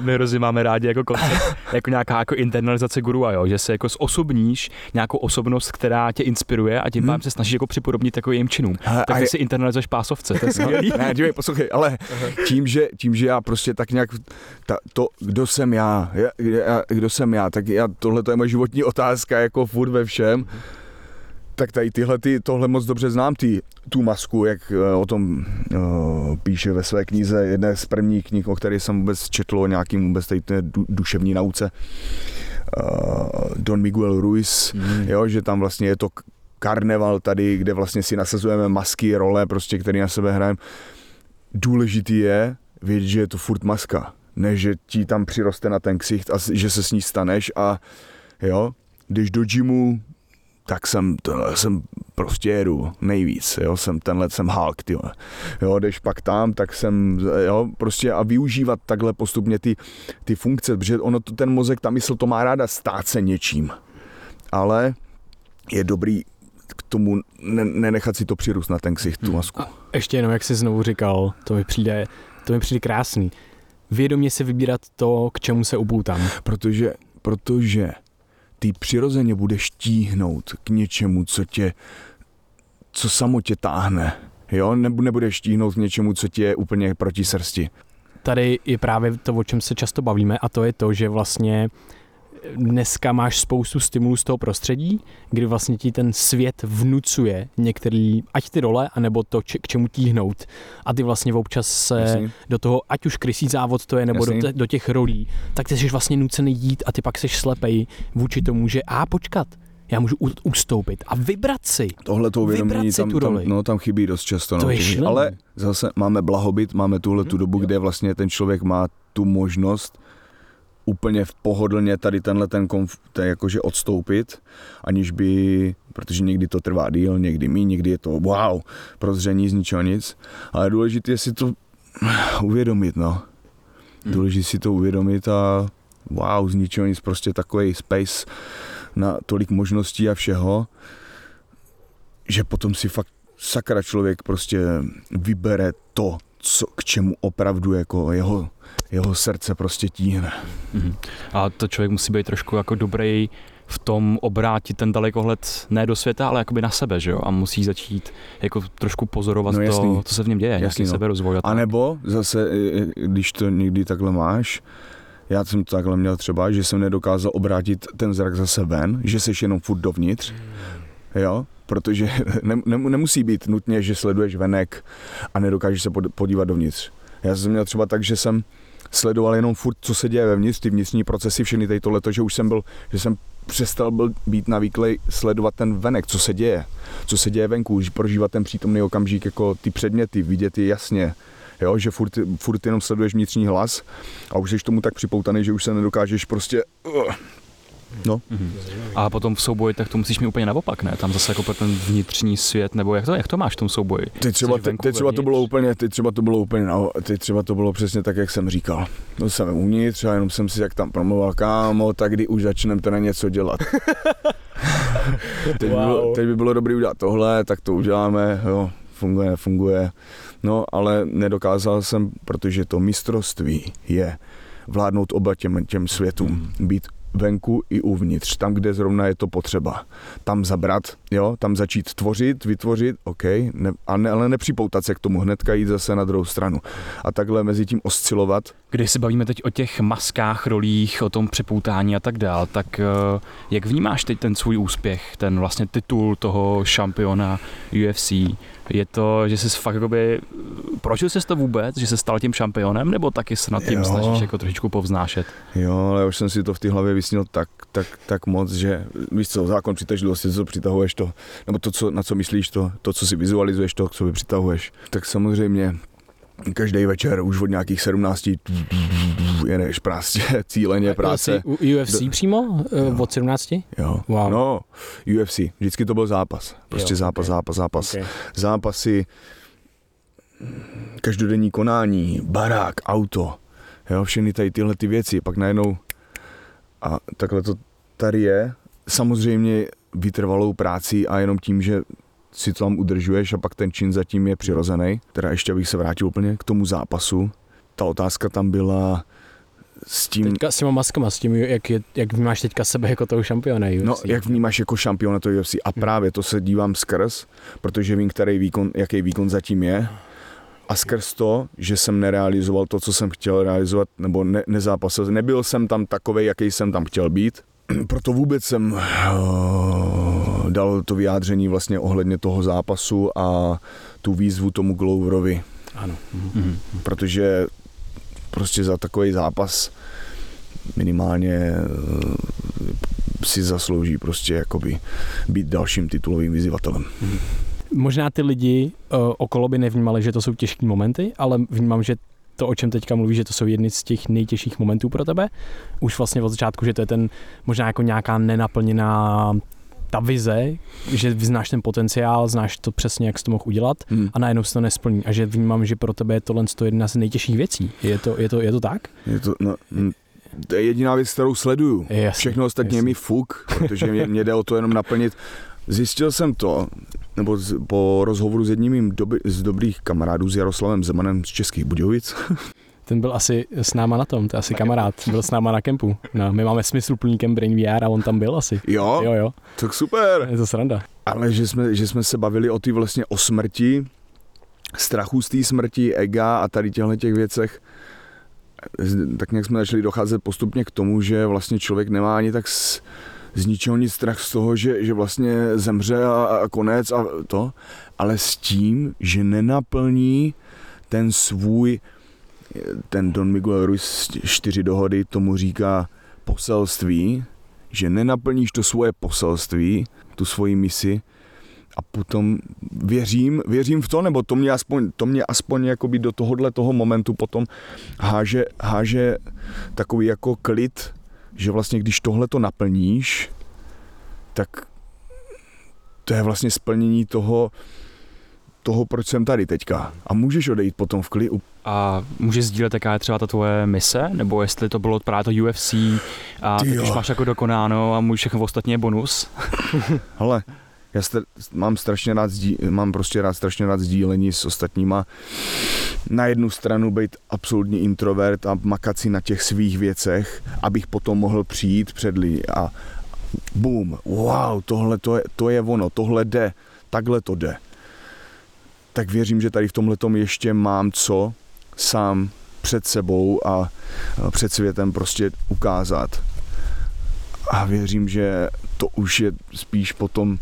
My hrozně máme rádi jako koncept jako nějaká jako internalizace guru, jo, že se jako zosobníš nějakou osobnost, která tě inspiruje a tím hmm. pádem se snažíš jako připodobnit jako jejím činům. A, tak ty si internalizuješ pásovce, to je skvělý. ne, dívej, poslouchej, ale tím že, tím, že já prostě tak nějak, ta, to, kdo jsem já, já, já, kdo jsem já, tak já, tohle to je moje životní otázka, jako furt ve všem. Tak tady tyhle, ty, tohle moc dobře znám, ty, tu masku, jak eh, o tom uh, píše ve své knize, jedné z prvních knih, o které jsem vůbec četl o nějakým vůbec tady té du, duševní nauce. Uh, Don Miguel Ruiz, mm. jo, že tam vlastně je to karneval tady, kde vlastně si nasazujeme masky, role, prostě, které na sebe hrajeme. Důležitý je vědět, že je to furt maska, ne, že ti tam přiroste na ten ksicht a že se s ní staneš a jo, když do gymu, tak jsem, to, jsem prostě jedu nejvíc, jo, jsem tenhle, jsem Hulk, ty jo, když pak tam, tak jsem, jo, prostě a využívat takhle postupně ty, ty funkce, protože ono, to, ten mozek, ta mysl to má ráda stát se něčím, ale je dobrý k tomu ne, nenechat si to přirůst na ten ksicht, tu hmm. masku. A ještě jenom, jak jsi znovu říkal, to mi přijde, to mi přijde krásný. Vědomě si vybírat to, k čemu se upoutám. Protože, protože ty přirozeně budeš tíhnout k něčemu, co tě, co samo tě táhne. Jo, nebudeš tíhnout k něčemu, co tě je úplně proti srsti. Tady je právě to, o čem se často bavíme a to je to, že vlastně dneska máš spoustu stimulů z toho prostředí, kdy vlastně ti ten svět vnucuje některý, ať ty role, anebo to, či, k čemu tíhnout. A ty vlastně občas se do toho, ať už krysí závod to je, nebo do, do těch rolí, tak ty jsi vlastně nucený jít a ty pak jsi slepej vůči tomu, že a počkat, já můžu ustoupit a vybrat si. Tohle to uvědomění tam, tam, no, tam chybí dost často. No, to je ale zase máme blahobyt, máme tuhle tu dobu, kde vlastně ten člověk má tu možnost úplně v pohodlně tady tenhle ten konf, jakože odstoupit, aniž by, protože někdy to trvá díl, někdy mí, někdy je to wow, prozření z ničeho nic, ale důležité je si to uvědomit, no. Hmm. Důležité si to uvědomit a wow, z ničeho nic, prostě takový space na tolik možností a všeho, že potom si fakt sakra člověk prostě vybere to, co, k čemu opravdu jako jeho, jeho srdce prostě tíhne. Mhm. A to člověk musí být trošku jako dobrý v tom obrátit ten dalekohled ne do světa, ale jakoby na sebe, že jo? A musí začít jako trošku pozorovat No jasný. to, co se v něm děje, Jasný, no. seberozvoj. a A nebo zase, když to někdy takhle máš, já jsem to takhle měl třeba, že jsem nedokázal obrátit ten zrak zase ven, že seš jenom furt dovnitř, jo, protože ne, ne, nemusí být nutně, že sleduješ venek a nedokážeš se pod- podívat dovnitř. Já jsem měl třeba tak, že jsem sledoval jenom furt, co se děje vevnitř, ty vnitřní procesy, všechny tady tohleto, že už jsem byl, že jsem přestal byl být navyklý sledovat ten venek, co se děje, co se děje venku, prožívat ten přítomný okamžik, jako ty předměty, vidět je jasně, jo, že furt, furt jenom sleduješ vnitřní hlas a už jsi tomu tak připoutaný, že už se nedokážeš prostě, uh, no, Mhm. A potom v souboji, tak to musíš mít úplně naopak, ne? Tam zase jako pro ten vnitřní svět, nebo jak to, jak to máš v tom souboji? Teď třeba, venku, teď třeba to bylo úplně, teď třeba to bylo úplně, no, teď třeba to bylo přesně tak, jak jsem říkal. Byl jsem uvnitř a jenom jsem si jak tam promluval, kámo, tak kdy už začneme teda něco dělat. teď, by bylo, Wow. teď by bylo dobré udělat tohle, tak to uděláme, jo, funguje, funguje. No, ale nedokázal jsem, protože to mistrovství je vládnout oba těm, těm světům, být venku i uvnitř, tam, kde zrovna je to potřeba. Tam zabrat, jo, tam začít tvořit, vytvořit, OK, ne, a ne, ale nepřipoutat se k tomu, hnedka jít zase na druhou stranu. A takhle mezi tím oscilovat, Když se bavíme teď o těch maskách, rolích, o tom přepoutání a tak dál, tak eh, jak vnímáš teď ten svůj úspěch, ten vlastně titul toho šampiona UFC? Je to, že jsi fakt jakoby, prožil jsi to vůbec, že jsi stal tím šampionem, nebo taky se nad tím Jo. snažíš jako trošičku povznášet? jo, ale už jsem si to v té hlavě vysnil tak, tak, tak moc, že víš co, zákon přitažlivosti, co přitahuješ to, nebo to, co, na co myslíš, to, to, co si vizualizuješ, to, sobě přitahuješ. Tak samozřejmě každý večer už od nějakých 17 jedeš prostě cíleně práce. U UFC přímo? Jo. Uh, od 17? Jo. Wow. No, UFC, vždycky to byl zápas. Prostě Jo, zápas, ok. zápas, zápas. Okay. Zápasy, každodenní konání, barák, auto, jo, všechny tady tyhle ty věci, pak najednou a takhle to tady je. Samozřejmě vytrvalou práci a jenom tím, že si to tam udržuješ a pak ten čin zatím je přirozený. Teda ještě abych se vrátil úplně k tomu zápasu. Ta otázka tam byla s tím, Teďka s těma maskama, s tím, jak, je, jak vnímáš teďka sebe jako toho šampiona UFC. No, jak vnímáš jako šampiona to UFC? A právě to se dívám skrz, protože vím, který výkon, jaký výkon zatím je. A skrz to, že jsem nerealizoval to, co jsem chtěl realizovat, nebo ne, nezápasil, nebyl jsem tam takovej, jaký jsem tam chtěl být. Proto vůbec jsem uh, dal to vyjádření vlastně ohledně toho zápasu a tu výzvu tomu Gloverovi, Ano. Mhm. protože prostě za takový zápas minimálně eh, si zaslouží prostě jakoby být dalším titulovým vyzývatelem. Možná ty lidi uh, okolo by nevnímali, že to jsou těžké momenty, ale vnímám, že to, o čem teďka mluvíš, že to jsou jedny z těch nejtěžších momentů pro tebe. Už vlastně od začátku, že to je ten možná jako nějaká nenaplněná ta vize, že znáš ten potenciál, znáš to přesně, jak jsi to mohl udělat Hmm. a najednou se to nesplní. A že vnímám, že pro tebe je tohle to jedna z nejtěžších věcí. Je to, je to, je to tak? Je to, no, hm, to je jediná věc, kterou sleduju. Jasně, Všechno ostatní je jasně. mi fuk, protože mě, mě jde o to jenom naplnit. Zjistil jsem to, nebo z, po rozhovoru s jedním doby, z dobrých kamarádů, s Jaroslavem Zemanem z Českých Budějovic, Ten byl asi s náma na tom, to je asi kamarád, byl s náma na kempu. No, my máme smysluplný kemp Brain VR a on tam byl asi. jo, Jo, jo, tak super. je to sranda. Ale že jsme, že jsme se bavili o ty vlastně o smrti, strachu z té smrti, ega a tady těchto těch věcech, tak nějak jsme začali docházet postupně k tomu, že vlastně člověk nemá ani tak z, z ničeho nic strach z toho, že, že vlastně zemře a, a konec a to, ale s tím, že nenaplní ten svůj, ten Don Miguel Ruiz čtyři dohody tomu říká poselství, že nenaplníš to svoje poselství, tu svoji misi a potom věřím, věřím v to, nebo to mě aspoň, to mě aspoň jakoby do tohohle toho momentu potom háže, háže takový jako klid, že vlastně když tohle to naplníš, tak to je vlastně splnění toho, toho, proč jsem tady teďka. A můžeš odejít potom v klidu. A můžeš sdílet, jaká je třeba ta tvoje mise, nebo jestli to bylo právě to UFC a Ty teď jo. už máš jako dokonáno a můj všechno ostatní je bonus. Hele, Já st- mám strašně rád, sdí- mám prostě rád strašně rád sdílení s ostatníma. Na jednu stranu být absolutní introvert a makat si na těch svých věcech, abych potom mohl přijít před lidi a boom, wow, tohle to je, to je ono, tohle jde, takhle to jde. Tak věřím, že tady v tomhle ještě mám co sám před sebou a před světem prostě ukázat. A věřím, že to už je spíš potom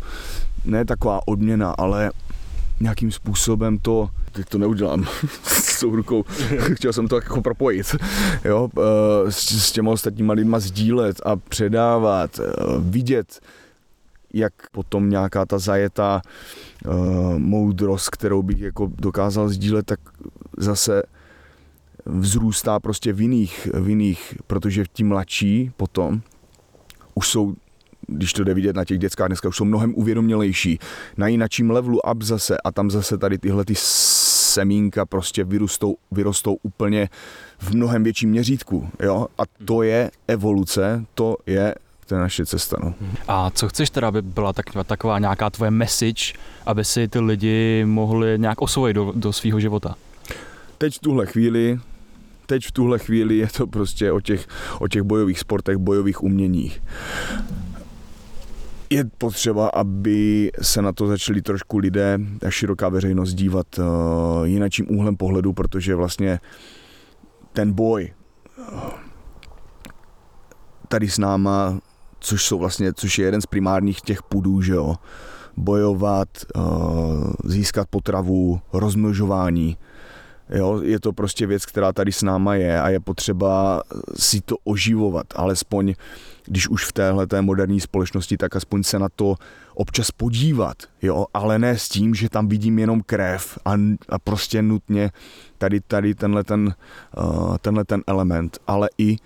ne taková odměna, ale nějakým způsobem to, teď to neudělám s tou rukou, chtěl jsem to tak jako propojit, jo, eh, s, s těma ostatníma lidma sdílet a předávat, eh, vidět, jak potom nějaká ta zajetá uh, moudrost, kterou bych jako dokázal sdílet, tak zase vzrůstá prostě v jiných, v jiných, protože ti mladší potom už jsou když to jde vidět na těch dětskách dneska, už jsou mnohem uvědomělejší, na jinačím levelu up zase a tam zase tady tyhle ty semínka prostě vyrostou, vyrostou úplně v mnohem větším měřítku, jo, a to je evoluce, to je to je naše cesta. No. A co chceš teda, aby byla taková, taková nějaká tvoje message, aby si ty lidi mohli nějak osvojit do, do svého života? Teď v tuhle chvíli teď v tuhle chvíli je to prostě o těch, o těch bojových sportech, bojových uměních. Je potřeba, aby se na to začali trošku lidé a široká veřejnost dívat uh, jinačím úhlem pohledu, protože vlastně ten boj uh, tady s náma, což jsou vlastně, což je jeden z primárních těch pudů, že jo, bojovat, uh, získat potravu, rozmnožování, Jo, je to prostě věc, která tady s náma je a je potřeba si to oživovat, alespoň když už v téhle té moderní společnosti, tak aspoň se na to občas podívat, jo, ale ne s tím, že tam vidím jenom krev a, a prostě nutně tady, tady tenhle ten, uh, tenhle ten element, ale i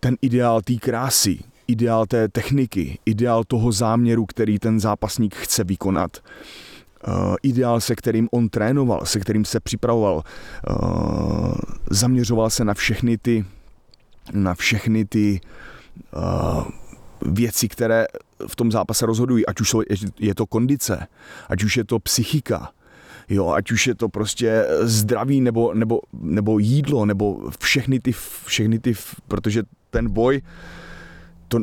ten ideál té krásy, ideál té techniky, ideál toho záměru, který ten zápasník chce vykonat. Uh, ideál, se kterým on trénoval, se kterým se připravoval, uh, zaměřoval se na všechny ty na všechny ty uh, věci, které v tom zápase rozhodují, ať už je to kondice, ať už je to psychika, jo, ať už je to prostě zdraví nebo, nebo, nebo jídlo, nebo všechny ty, všechny ty, protože ten boj, to,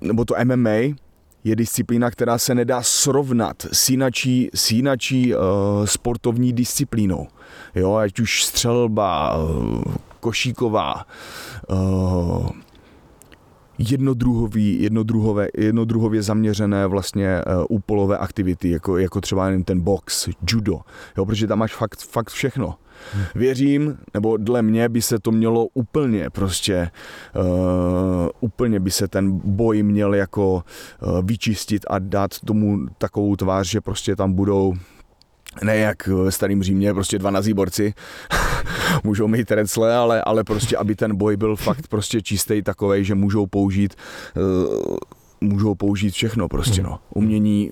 nebo to MMA, je disciplína, která se nedá srovnat s jinačí, s jinačí uh, sportovní disciplínou. Jo, ať už střelba, uh, košíková, uh, jednodruhový, jednodruhové, jednodruhově zaměřené vlastně uh, úpolové aktivity, jako, jako třeba ten box, judo, jo, protože tam máš fakt, fakt všechno. Věřím, nebo dle mě by se to mělo úplně prostě, uh, úplně by se ten boj měl jako uh, vyčistit a dát tomu takovou tvář, že prostě tam budou ne jak ve starém Římě, prostě dva nazí borci, můžou mít recle, ale, ale prostě, aby ten boj byl fakt prostě čistý takový, že můžou použít uh, můžou použít všechno prostě, no. Umění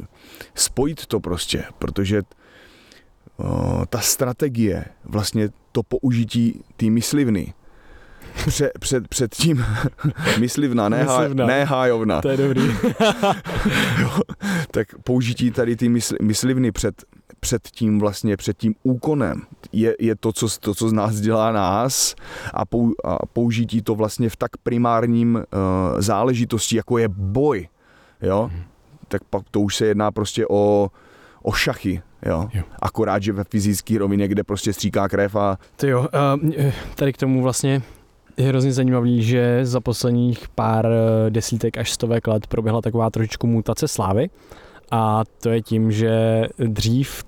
spojit to prostě, protože ta strategie, vlastně to použití té myslivny, Pře, před, před tím myslivna, ne, myslivna. ne hájovna. To je dobrý. jo, tak použití tady ty mysl, myslivny před, před tím vlastně, před tím úkonem je, je to, co, to, co z nás dělá nás a, pou, a použití to vlastně v tak primárním uh, záležitosti, jako je boj, jo, hmm. tak pak to už se jedná prostě o, o šachy, jo. jo. Akorát, že ve fyzické rovině, kde prostě stříká krev a... To jo, uh, tady k tomu vlastně je hrozně zajímavý, že za posledních pár eh, desítek až stovek let proběhla taková trošičku mutace slávy a to je tím, že dřív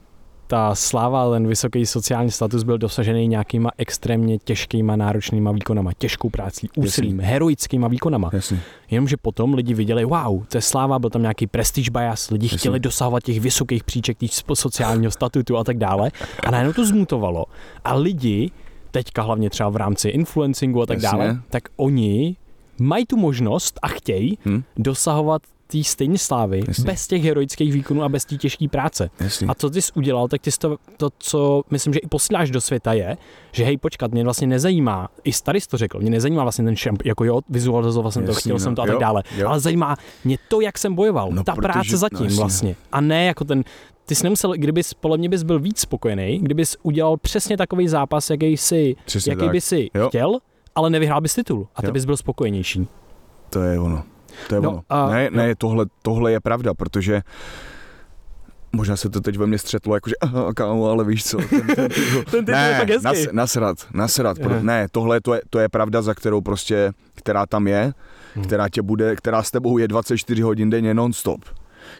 ta sláva, ten vysoký sociální status byl dosažený nějakýma extrémně těžkýma, náročnýma výkonama, těžkou prácí, úsilím, Jasný. heroickýma výkonama. Jasný. Jenomže potom lidi viděli, wow, to je sláva, byl tam nějaký prestige bias, lidi Jasný. chtěli dosahovat těch vysokých příček, těch sociálního statutu a tak dále. A najednou to zmutovalo. A lidi, teďka hlavně třeba v rámci influencingu a tak Jasně. dále, tak oni mají tu možnost a chtějí hmm. dosahovat té stejné slávy, Jasně. bez těch heroických výkonů a bez té těžké práce. Jasný. A co ty jsi udělal, tak ty jsi to, to, co myslím, že i posíláš do světa je, že hej, počkat, mě vlastně nezajímá, i starý to řekl, mě nezajímá vlastně ten šamp, jako jo, vizualizoval jsem to, chtěl jsem no. to a tak Jo, dále, jo. ale zajímá mě to, jak jsem bojoval, No, ta protože- práce zatím no, jasně. vlastně. A ne jako ten, ty jsi nemusel, kdybys, podle mě bys byl víc spokojený, kdybys udělal přesně takový zápas, jaký jsi, Přesně jaký tak. by si Jo. chtěl, ale nevyhrál bys titul a ty bys byl spokojenější. To je ono. To je No ono. a- ne, ne, tohle, tohle je pravda, protože možná se to teď ve mně střetlo, jakože, aha, kámo, ale víš co. Ten, ten, Ten je ne, fakt hezký. nas, nasrat, nasrat. Pro, ne, tohle to je, to je pravda, za kterou prostě, která tam je, Hmm. která tě bude, která s tebou je 24 hodin denně non-stop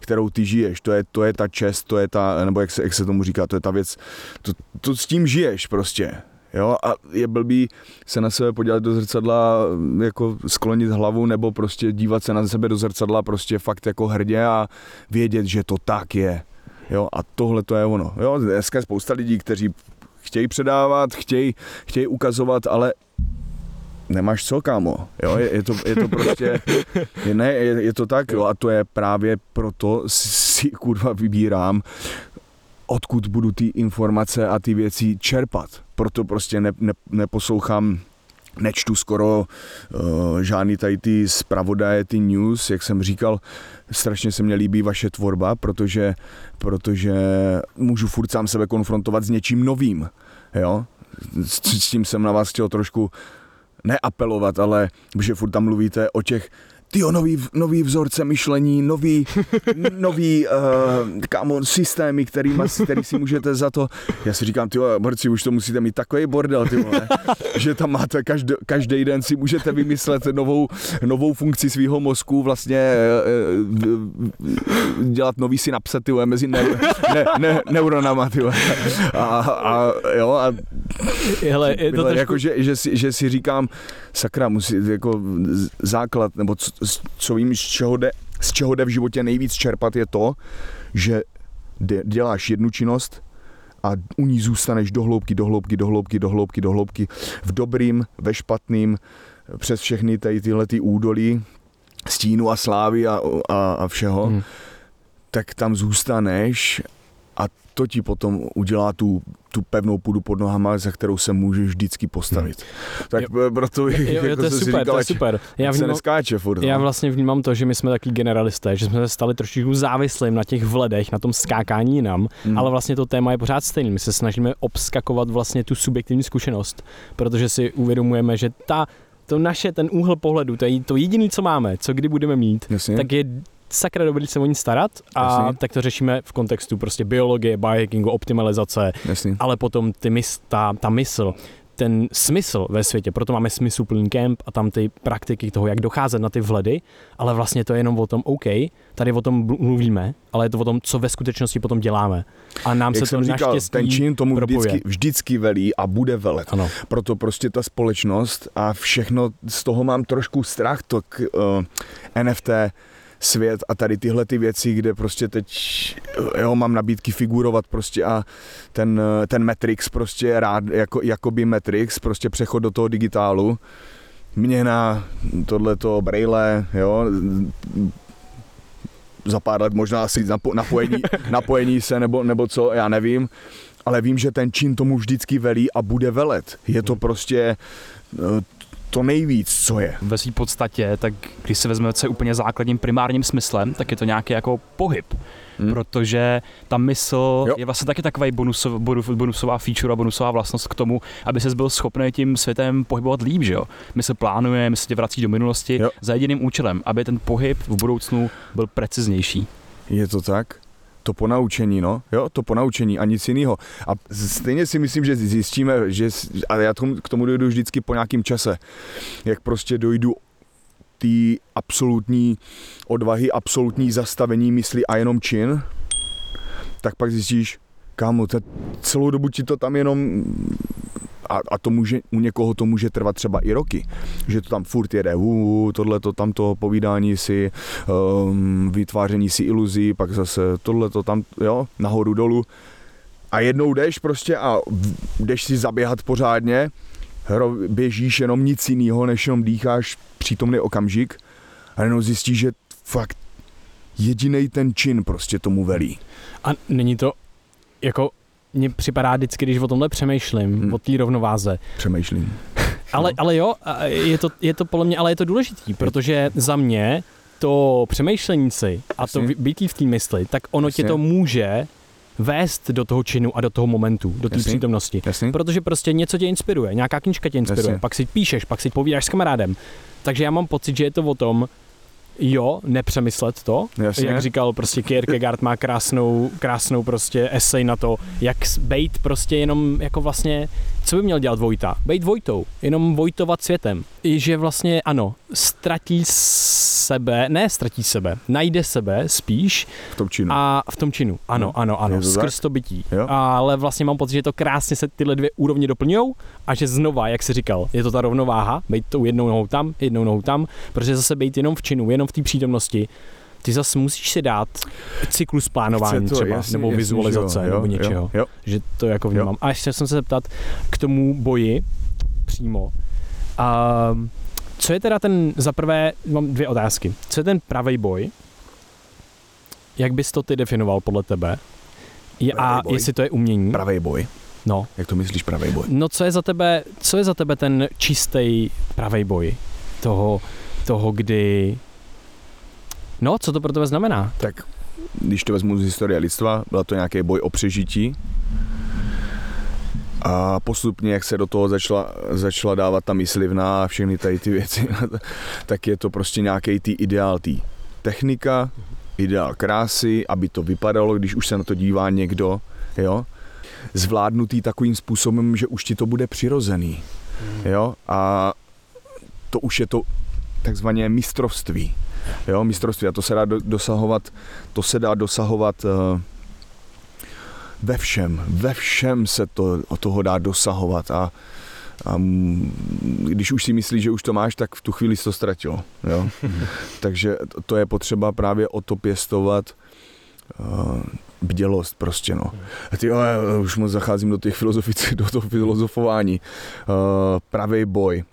kterou ty žiješ, to je, to je ta čest, to je ta, nebo jak se, jak se tomu říká, to je ta věc, to, to s tím žiješ prostě, jo, a je blbý se na sebe podívat do zrcadla, jako sklonit hlavu, nebo prostě dívat se na sebe do zrcadla prostě fakt jako hrdě a vědět, že to tak je, jo, a tohle to je ono, jo, dneska je spousta lidí, kteří chtějí předávat, chtějí, chtějí ukazovat, ale nemáš co, kámo. Jo, je, je, to, je to prostě, je, ne, je, je to tak, jo, a to je právě proto si kurva vybírám, odkud budu ty informace a ty věci čerpat. Proto prostě ne, ne, neposlouchám nečtu skoro uh, žádný tady ty zpravodaje, ty news, jak jsem říkal, strašně se mně líbí vaše tvorba, protože, protože můžu furt sám sebe konfrontovat s něčím novým, jo. S, s tím jsem na vás chtěl trošku neapelovat, ale že furt tam mluvíte o těch tyjo, nový, nový vzorce myšlení, nový, nový uh, kámo, systémy, který, mas, který si můžete za to. Já si říkám, tyjo, borci, už to musíte mít takový bordel, ty vole, že tam máte každý, každý den si můžete vymyslet novou, novou funkci svého mozku, vlastně uh, dělat nový synapse, ty vole, mezi ne, ne, ne, neuronama, ty vole. A, a, jo, a Hele, je to trošku... jako, že, že, si, že si říkám, sakra, musí, jako základ, nebo co, co vím, z čeho, jde, z čeho jde v životě nejvíc čerpat, je to, že děláš jednu činnost a u ní zůstaneš do hloubky, do hloubky, do hloubky, do hloubky, do hloubky, v dobrým, ve špatným, přes všechny tady tyhle ty údolí, stínu a slávy a, a, a všeho, Hmm. tak tam zůstaneš a to ti potom udělá tu, tu pevnou půdu pod nohama, za kterou se můžeš vždycky postavit. Tak jo. proto Jo, jo, jako to je super, říkal, to je super. Já ať se vnímám, neskáče furt. já no. vlastně vnímám to, že my jsme taky generalisté, že jsme se stali trošičku závislým na těch vledech, na tom skákání jinam, Hmm. ale vlastně to téma je pořád stejný. My se snažíme obskakovat vlastně tu subjektivní zkušenost, protože si uvědomujeme, že ta, to naše, ten úhel pohledu, to je to jediné, co máme, co kdy budeme mít, Jasně. tak je sakra dobrý se o ní starat a Jasně. tak to řešíme v kontextu prostě biologie, biohackingu, optimalizace, Jasný. ale potom ty mys, ta, ta mysl, ten smysl ve světě, proto máme smysluplný kemp a tam ty praktiky toho, jak docházet na ty vledy, ale vlastně to je jenom o tom, OK, tady o tom mluvíme, ale je to o tom, co ve skutečnosti potom děláme. A nám Jak se to říkal, naštěstí ten čin tomu propuje. vždycky, vždycky velí a bude velet. Ano, Proto prostě ta společnost a všechno, z toho mám trošku strach, to k, uh, NFT, svět a tady tyhle ty věci, kde prostě teď jo, mám nabídky figurovat prostě a ten, ten Matrix prostě rád, jako, jakoby Matrix, prostě přechod do toho digitálu, měna, tohleto, braille, jo, za pár let možná asi napo, napojení, napojení se nebo, nebo co, já nevím, ale vím, že ten čin tomu vždycky velí a bude velet. Je to prostě eh, to nejvíc, co je. Ve své podstatě, tak když se vezmeme, je úplně základním primárním smyslem, tak je to nějaký jako pohyb. Hmm. Protože ta mysl Jo. je vlastně taky takový bonusov, bonus- bonusová feature a bonusová vlastnost k tomu, aby ses byl schopný tím světem pohybovat líp, že jo? Mysl plánuje, mysl tě vrací do minulosti Jo. za jediným účelem, aby ten pohyb v budoucnu byl preciznější. Je to tak? To ponaučení, no, jo, to ponaučení a nic jiného. A stejně si myslím, že zjistíme, že, a já k tomu dojdu vždycky po nějakém čase, jak prostě dojdu té absolutní odvahy, absolutní zastavení mysli a jenom čin, tak pak zjistíš, kámo, celou dobu ti to tam jenom a, a to může, u někoho to může trvat třeba i roky, že to tam furt jede, uh, tohle to tamto povídání si, um, vytváření si iluzí, pak zase tohle to tam, jo, nahoru dolů. A jednou jdeš prostě a jdeš si zaběhat pořádně, běžíš jenom nic jiného, než jenom dýcháš přítomný okamžik a jenom zjistíš, že fakt jediný ten čin prostě tomu velí. A není to jako mně připadá vždycky, když o tomhle přemýšlím, hmm. o té rovnováze. Přemýšlím. Ale, ale jo, je to, je to podle mě, ale je to důležitý, protože za mě to přemýšlení si a to být v té mysli, tak ono Jasně. tě to může vést do toho činu a do toho momentu, do té přítomnosti. Jasný. Protože prostě něco tě inspiruje, nějaká knižka tě inspiruje, Jasný. pak si píšeš, pak si povídáš s kamarádem. Takže já mám pocit, že je to o tom, jo, nepřemyslet to. Jasně. Jak říkal prostě Kierkegaard má krásnou, krásnou prostě esej na to, jak bejt prostě jenom jako vlastně, co by měl dělat Vojta? Bejt Vojtou, jenom Vojtovat světem. I že vlastně ano, ztratí sebe, ne ztratí sebe, najde sebe spíš. V tom činu. A v tom činu, ano, no. ano, ano, to skrz to bytí. Jo. Ale vlastně mám pocit, že to krásně se tyhle dvě úrovně doplňují a že znova, jak jsi říkal, je to ta rovnováha, být tou jednou nohou tam, jednou nohou tam, protože zase být jenom v činu, jenom v té přítomnosti, ty zase musíš si dát cyklus plánování to, třeba, jasný, nebo jasný, vizualizace, jo, nebo něčeho, jo, jo. že to jako vnímám. Jo. A ještě jsem se zeptat k tomu boji přímo. A co je teda ten, za prvé, mám dvě otázky. Co je ten pravý boj? Jak bys to ty definoval podle tebe? Je, a boj. jestli to je umění? Pravý boj. No. Jak to myslíš pravý boj? No co je za tebe, co je za tebe ten čistý pravý boj? Toho, toho, kdy... No, co to pro tebe znamená? Tak, když to vezmu z historie lidstva, byl to nějaký boj o přežití, a postupně, jak se do toho začala, začala dávat ta myslivná a všechny tady ty věci, tak je to prostě nějaký tý ideál tý technika, ideál krásy, aby to vypadalo, když už se na to dívá někdo, jo, zvládnutý takovým způsobem, že už ti to bude přirozený, jo, a to už je to takzvané mistrovství, jo, mistrovství a to se dá dosahovat, to se dá dosahovat uh, ve všem, ve všem se to, o toho dá dosahovat a, a když už si myslíš, že už to máš, tak v tu chvíli jsi to ztratil. Jo? Takže to je potřeba právě o to pěstovat uh, bdělost prostě, no. A ty, jo, už moc zacházím do těch filozofických, do toho filozofování. Uh, pravý boj.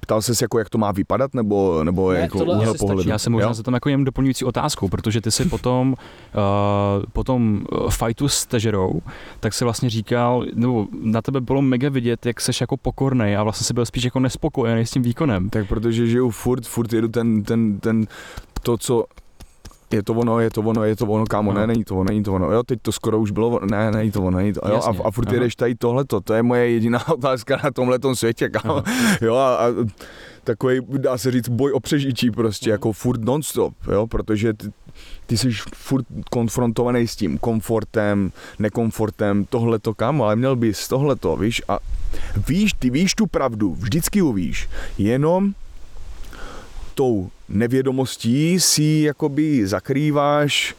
Ptal se jako, jak to má vypadat, nebo, nebo ne, jako úhel pohledu? Já jsem možná za tom jako jen doplňující otázku, protože ty si potom, uh, potom uh, fightu s Težerou, tak se vlastně říkal, nebo na tebe bylo mega vidět, jak seš jako pokornej a vlastně si byl spíš jako nespokojený s tím výkonem. Tak protože žiju furt, furt jedu ten, ten, ten to, co je to ono, je to ono, je to ono, kámo, no. ne, není to ono, není to ono, jo, teď to skoro už bylo, ne, není to ono, není to, jo, a, a furt Aha. jedeš tady tohleto, to je moje jediná otázka na tomhletom světě, kámo, Aha. jo, a, a takový, dá se říct, boj o přežití prostě, jako furt non-stop, jo, protože ty, ty jsi furt konfrontovaný s tím komfortem, nekomfortem, tohleto, kámo, ale měl bys tohleto, víš, a víš, ty víš tu pravdu, vždycky uvíš, jenom tou nevědomostí si jakoby zakrýváš,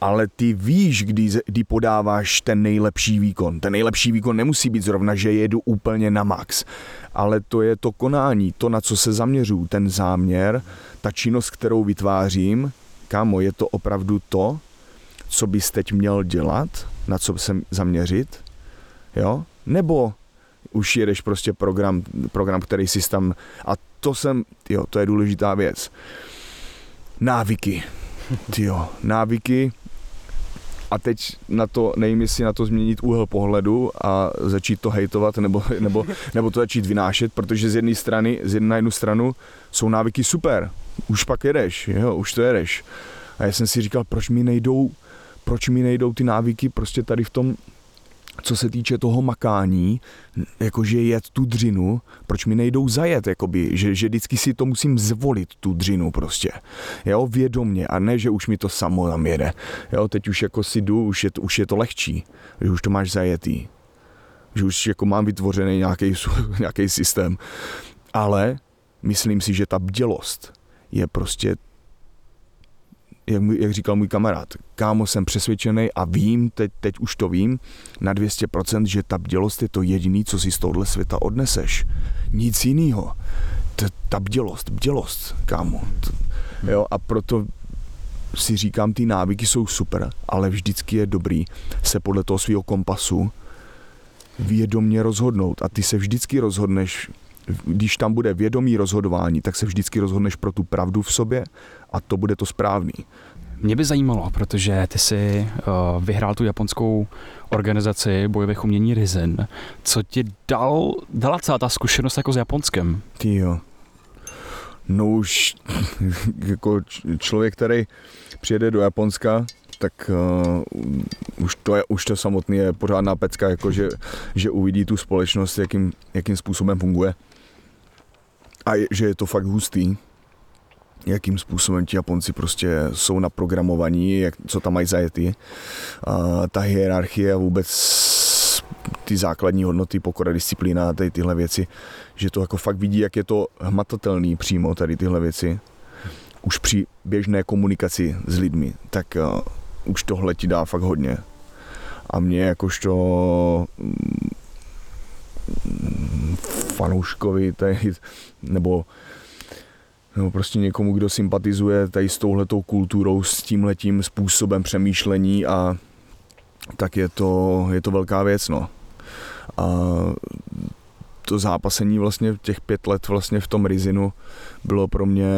ale ty víš, kdy, kdy podáváš ten nejlepší výkon. Ten nejlepší výkon nemusí být zrovna, že jedu úplně na max, ale to je to konání, to, na co se zaměřu, ten záměr, ta činnost, kterou vytvářím, kámo, je to opravdu to, co bys teď měl dělat, na co se zaměřit, jo? Nebo už jedeš prostě program, program, který si tam, a to jsem, jo, to je důležitá věc. Návyky. Jo, návyky. A teď na to, nevím, jestli na to změnit úhel pohledu a začít to hejtovat nebo, nebo, nebo to začít vynášet, protože z jedné strany, z jedné na jednu stranu jsou návyky super. Už pak jedeš, jo, už to jedeš. A já jsem si říkal, proč mi nejdou, proč mi nejdou ty návyky prostě tady v tom co se týče toho makání, jakože jet tu dřinu, proč mi nejdou zajet, jakoby, že, že vždycky si to musím zvolit, tu dřinu prostě, jo, vědomně a ne, že už mi to samo tam jede, jo, teď už jako si jdu, už je to, už je to lehčí, že už to máš zajetý, že už jako mám vytvořený nějaký, nějaký systém, ale myslím si, že ta bdělost je prostě jak, jak říkal můj kamarád, kámo, jsem přesvědčený a vím, teď, teď už to vím, na 200%, že ta bdělost je to jediný, co si z tohohle světa odneseš. Nic jiného. Ta bdělost, bdělost, kámo. Jo, a proto si říkám, ty návyky jsou super, ale vždycky je dobrý se podle toho svého kompasu vědomně rozhodnout. A ty se vždycky rozhodneš, když tam bude vědomý rozhodování, tak se vždycky rozhodneš pro tu pravdu v sobě a to bude to správný. Mě by zajímalo, protože ty jsi uh, vyhrál tu japonskou organizaci bojových umění Risen. Co ti dal, dala celá ta zkušenost jako s Japonskem? Ty jo. No už jako člověk, který přijede do Japonska, tak uh, už, to je, už to samotný je pořádná pecka, jako že, že uvidí tu společnost, jakým, jakým způsobem funguje. A je, že je to fakt hustý, jakým způsobem ti Japonci prostě jsou naprogramovaní, jak, co tam mají zajetý. A ta hierarchie a vůbec ty základní hodnoty, pokora, disciplína, tady tyhle věci, že to jako fakt vidí, jak je to hmatatelný přímo tady tyhle věci. Už při běžné komunikaci s lidmi, tak uh, už tohle ti dá fakt hodně. A mě jakožto mm, fanouškovi tady, nebo nebo prostě někomu, kdo sympatizuje tady s touhletou kulturou, s tímhletím způsobem přemýšlení a tak je to, je to velká věc, no. A to zápasení vlastně těch pět let vlastně v tom Rizinu bylo pro mě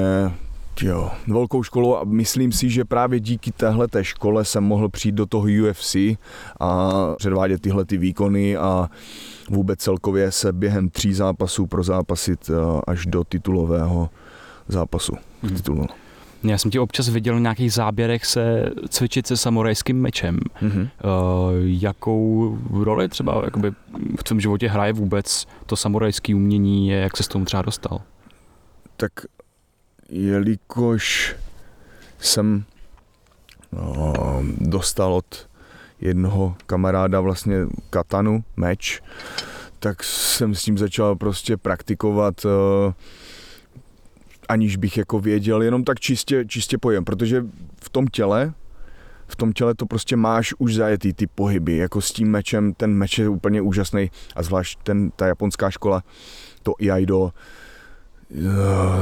jo, velkou školou a myslím si, že právě díky téhle té škole jsem mohl přijít do toho UFC a předvádět tyhle ty výkony a vůbec celkově se během tří zápasů prozápasit eh, až do titulového zápasu. Hmm. Titulu. Já jsem tě občas viděl v nějakých záběrech se cvičit se samurajským mečem. Mm-hmm. Uh, jakou roli třeba jakoby v tvém životě hraje vůbec to samurajské umění, jak se s tomu třeba dostal? Tak jelikož jsem no, dostal od jednoho kamaráda vlastně katanu, meč, tak jsem s tím začal prostě praktikovat uh, aniž bych jako věděl, jenom tak čistě, čistě pojem, protože v tom těle, v tom těle to prostě máš už zajetý ty pohyby, jako s tím mečem, ten meč je úplně úžasný a zvlášť ten, ta japonská škola, to iaido, eh,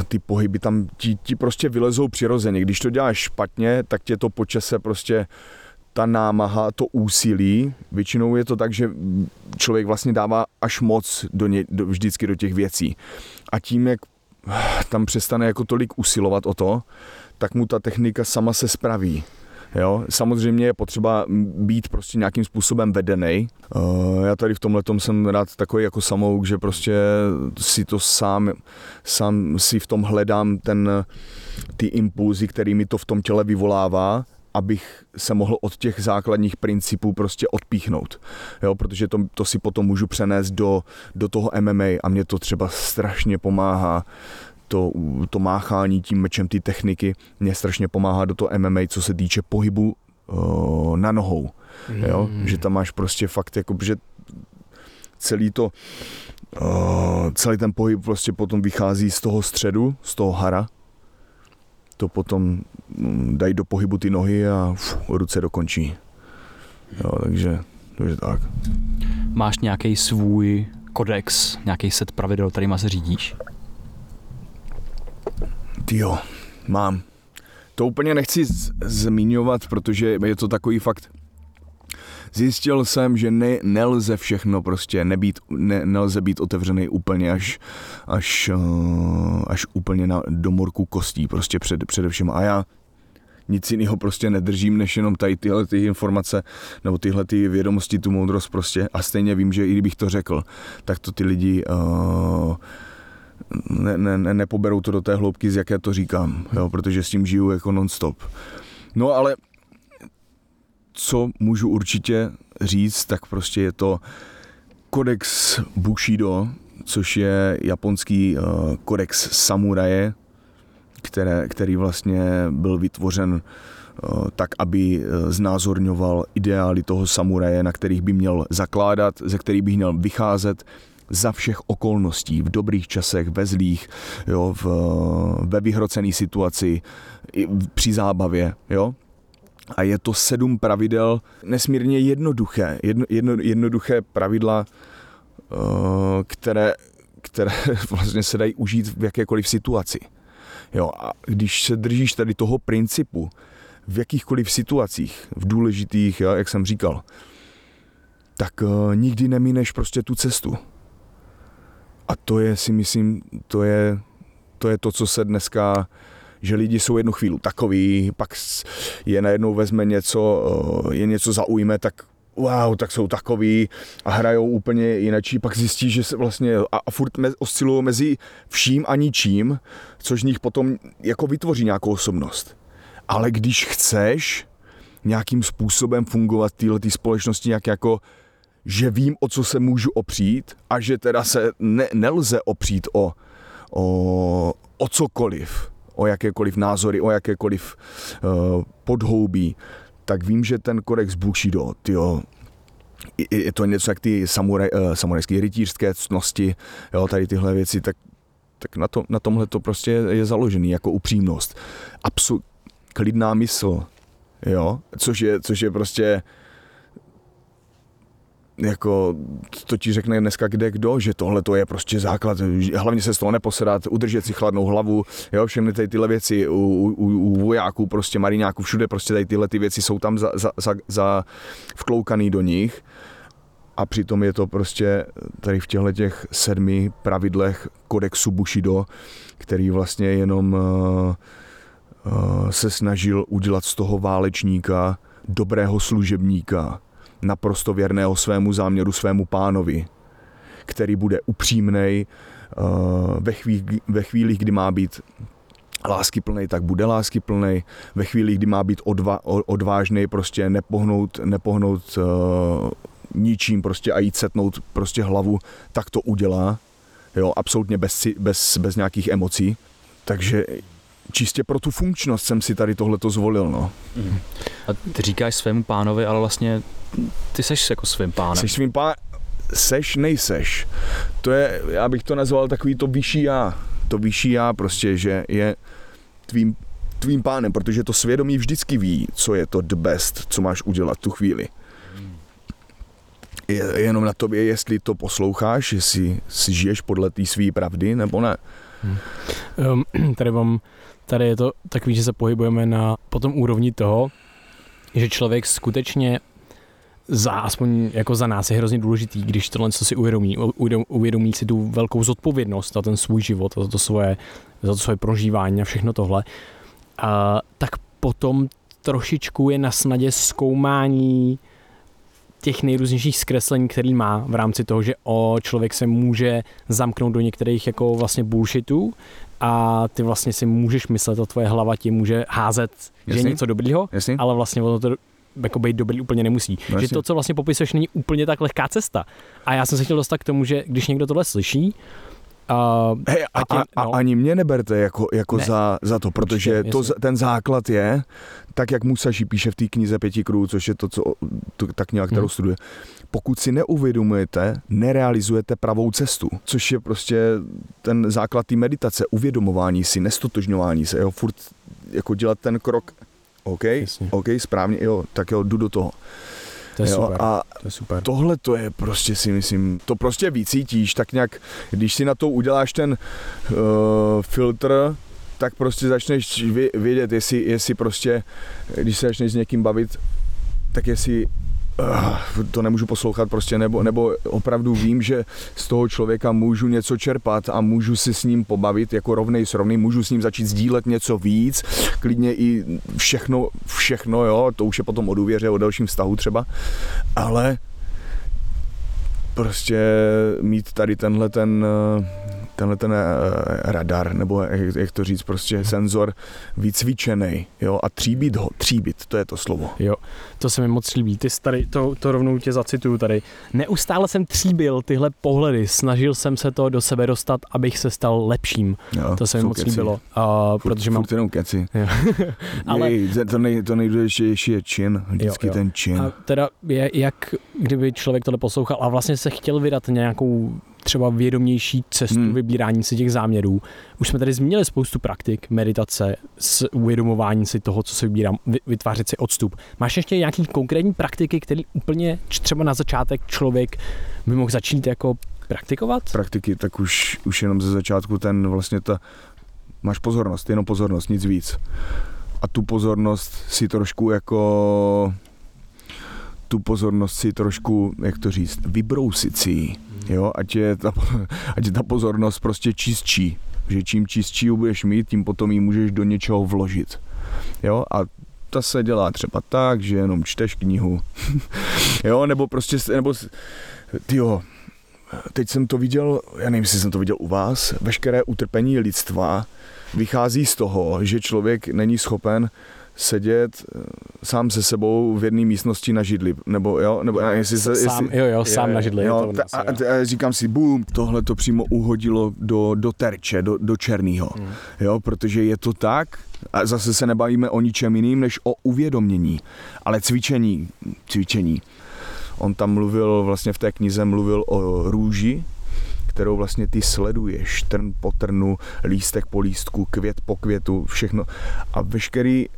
ty pohyby tam ti, ti prostě vylezou přirozeně. Když to děláš špatně, tak tě to počase prostě ta námaha, to úsilí, většinou je to tak, že člověk vlastně dává až moc do ně, do, vždycky do těch věcí. A tím, jak tam přestane jako tolik usilovat o to, tak mu ta technika sama se spraví. Jo? Samozřejmě je potřeba být prostě nějakým způsobem vedený. Uh, já tady v tomhle jsem rád takový jako samouk, že prostě si to sám, sám si v tom hledám ten, ty impulzy, který mi to v tom těle vyvolává abych se mohl od těch základních principů prostě odpíchnout. Jo, protože to, to si potom můžu přenést do, do toho MMA a mě to třeba strašně pomáhá to, to máchání tím mečem, ty techniky, mě strašně pomáhá do toho MMA, co se týče pohybu uh, na nohou. Mm. Jo? Že tam máš prostě fakt, jako, že celý to, uh, celý ten pohyb prostě potom vychází z toho středu, z toho hara, to potom mm, dají do pohybu ty nohy a uf, ruce dokončí. Jo, takže, takže tak. Máš nějaký svůj kodex, nějaký set pravidel, kterýma se řídíš? Ty jo, mám. To úplně nechci z- zmiňovat, protože je to takový fakt zjistil jsem, že ne, nelze všechno prostě nebýt, ne, nelze být otevřený úplně až, až, uh, až úplně na domorku kostí, prostě před, především. A já nic jiného prostě nedržím, než jenom tady tyhle ty informace nebo tyhle ty vědomosti, tu moudrost prostě. A stejně vím, že i kdybych to řekl, tak to ty lidi uh, ne, ne, ne, nepoberou to do té hloubky, z jaké to říkám, jo, protože s tím žiju jako non-stop. No ale co můžu určitě říct, tak prostě je to kodex Bushido, což je japonský uh, kodex samuraje, které, který vlastně byl vytvořen uh, tak, aby uh, znázorňoval ideály toho samuraje, na kterých by měl zakládat, ze kterých by měl vycházet za všech okolností, v dobrých časech, ve zlých, jo, v, ve vyhrocené situaci, při zábavě, jo. A je to sedm pravidel, nesmírně jednoduché, jedno, jedno, jednoduché pravidla, uh, které, které vlastně se dají užít v jakékoliv situaci. Jo, a když se držíš tady toho principu v jakýchkoliv situacích, v důležitých, jak jsem říkal, tak uh, nikdy nemíneš prostě tu cestu. A to je, si myslím, to je to, je to co se dneska že lidi jsou jednu chvíli takový, pak je najednou vezme něco, eh, je něco zaujme, tak wow, tak jsou takový a hrajou úplně jinačí, pak zjistí, že se vlastně a, a furt me, oscilují mezi vším a ničím, což z nich potom jako vytvoří nějakou osobnost. Ale když chceš nějakým způsobem fungovat v této společnosti nějak jako že vím, o co se můžu opřít a že teda se ne, nelze opřít o, o, o cokoliv, o jakékoliv názory, o jakékoliv uh, podhoubí, tak vím, že ten kodex Bushido, tyjo, je to něco jak ty samuraj, uh, samurajské rytířské cnosti, jo, tady tyhle věci, tak, tak na, to, na tomhle to prostě je založený, jako upřímnost. Absu, klidná mysl, jo, což je, což je prostě jako to ti řekne dneska kde kdo, že tohle to je prostě základ, hlavně se z toho neposedat, udržet si chladnou hlavu, jo, všechny tady tyhle věci u, u, u vojáků, prostě mariňáků, všude prostě tady tyhle ty věci jsou tam za, za, za, za vkloukaný do nich. A přitom je to prostě tady v těchto těch sedmi pravidlech kodexu Bushido, který vlastně jenom uh, uh, se snažil udělat z toho válečníka dobrého služebníka, naprosto věrného svému záměru, svému pánovi, který bude upřímnej uh, ve, chvíli, ve chvíli, kdy má být lásky plný, tak bude lásky plný. Ve chvíli, kdy má být odva, odvážný, prostě nepohnout, nepohnout uh, ničím prostě a jít setnout prostě hlavu, tak to udělá. Jo, absolutně bez, bez, bez nějakých emocí. Takže čistě pro tu funkčnost jsem si tady tohleto zvolil. No. Mm. A ty říkáš svému pánovi, ale vlastně ty seš jako svým pánem. Seš svým pánem, seš, nejseš. To je, já bych to nazval takový to vyšší já. To vyšší já prostě, že je tvým, tvým pánem, protože to svědomí vždycky ví, co je to the best, co máš udělat tu chvíli. Je jenom na tobě, jestli to posloucháš, jestli si žiješ podle té své pravdy, nebo ne. Hmm. Um, tady mám, tady je to takový, že se pohybujeme na potom úrovni toho, že člověk skutečně za, aspoň jako za nás je hrozně důležitý, když tohle co si uvědomí, uvědomí si tu velkou zodpovědnost za ten svůj život, za to svoje, za to svoje prožívání a všechno tohle, a, tak potom trošičku je na snadě zkoumání těch nejrůznějších zkreslení, který má v rámci toho, že o člověk se může zamknout do některých jako vlastně bullshitů a ty vlastně si můžeš myslet, a tvoje hlava ti může házet, Jasný. že je něco dobrýho, Jasný. ale vlastně ono to jako být dobrý úplně nemusí. No, že to, co vlastně popisuješ, není úplně tak lehká cesta. A já jsem se chtěl dostat k tomu, že když někdo tohle slyší, Uh, hey, a, tě, a, no. a ani mě neberte jako, jako za, za to, protože Určitě, to, ten základ je, tak jak Musashi píše v té knize Pěti krů, což je to, co to, ta kniha, kterou hmm. studuje, pokud si neuvědomujete, nerealizujete pravou cestu, což je prostě ten základ té meditace, uvědomování si, nestotožňování se, jo, furt jako dělat ten krok OK, Jasně. OK, správně, jo, tak jo, jdu do toho. To je jo, super. A to je super. tohle to je prostě si myslím, to prostě vycítíš, tak nějak, když si na to uděláš ten uh, filtr, tak prostě začneš vědět, jestli, jestli prostě, když se začneš s někým bavit, tak jestli to nemůžu poslouchat prostě, nebo, nebo opravdu vím, že z toho člověka můžu něco čerpat a můžu si s ním pobavit jako rovnej s rovným, můžu s ním začít sdílet něco víc, klidně i všechno, všechno, jo, to už je potom o důvěře, o dalším vztahu třeba, ale prostě mít tady tenhle ten tenhle ten eh, radar, nebo jak to říct, prostě senzor vycvičený, jo, a tříbit ho, tříbit, to je to slovo. Jo, to se mi moc líbí, ty tady, to, to rovnou tě zacituju tady. Neustále jsem tříbil tyhle pohledy, snažil jsem se to do sebe dostat, abych se stal lepším. Jo, to se mi moc keci. líbilo. Uh, furt, protože mám... Furt jenom keci. Ale... Jej, to, nej, to nejdůležitější je čin, vždycky jo, jo. ten čin. A teda je, jak kdyby člověk tohle poslouchal a vlastně se chtěl vydat nějakou třeba vědomější cestu hmm. vybírání si těch záměrů. Už jsme tady zmínili spoustu praktik, meditace, s uvědomování si toho, co se vybírám, vytvářet si odstup. Máš ještě nějaký konkrétní praktiky, které úplně třeba na začátek člověk by mohl začít jako praktikovat? Praktiky, tak už, už jenom ze začátku ten vlastně ta, máš pozornost, jenom pozornost, nic víc. A tu pozornost si trošku jako tu pozornost si trošku, jak to říct, vybrousit si jo, ať je, ta, ať je ta pozornost prostě čistší, že čím čistší ji budeš mít, tím potom ji můžeš do něčeho vložit. Jo, a ta se dělá třeba tak, že jenom čteš knihu. jo, nebo prostě, nebo, tyjo, teď jsem to viděl, já nevím, jestli jsem to viděl u vás, veškeré utrpení lidstva vychází z toho, že člověk není schopen sedět eh, sám se sebou v jedné místnosti na židli, nebo jo, nebo jestli se, sám, jestli, jo, jo, sám je, na židli. Jo, je to a, a, a, říkám si, bum, tohle to přímo uhodilo do, do terče, do, do černýho, hmm. jo, protože je to tak, a zase se nebavíme o ničem jiným, než o uvědomění, ale cvičení, cvičení. On tam mluvil, vlastně v té knize mluvil o růži, kterou vlastně ty sleduješ, trn po trnu, lístek po lístku, květ po květu, všechno. A veškerý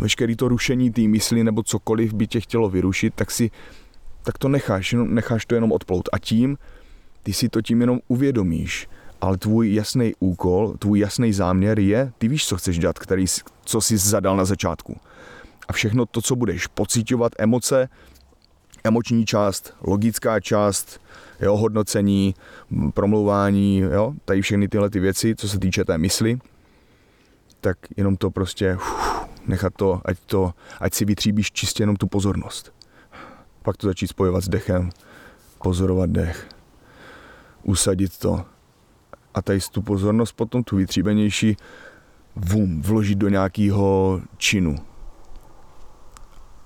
veškerý to rušení té mysli nebo cokoliv by tě chtělo vyrušit, tak si tak to necháš, necháš to jenom odplout. A tím, ty si to tím jenom uvědomíš. Ale tvůj jasný úkol, tvůj jasný záměr je, ty víš, co chceš dělat, který, co jsi zadal na začátku. A všechno to, co budeš pocitovat, emoce, emoční část, logická část, jo, hodnocení, promlouvání, jo, tady všechny tyhle ty věci, co se týče té mysli, tak jenom to prostě uf, nechat to ať, to, ať si vytříbíš čistě jenom tu pozornost. Pak to začít spojovat s dechem, pozorovat dech, usadit to a tady tu pozornost potom, tu vytříbenější, vum, vložit do nějakého činu.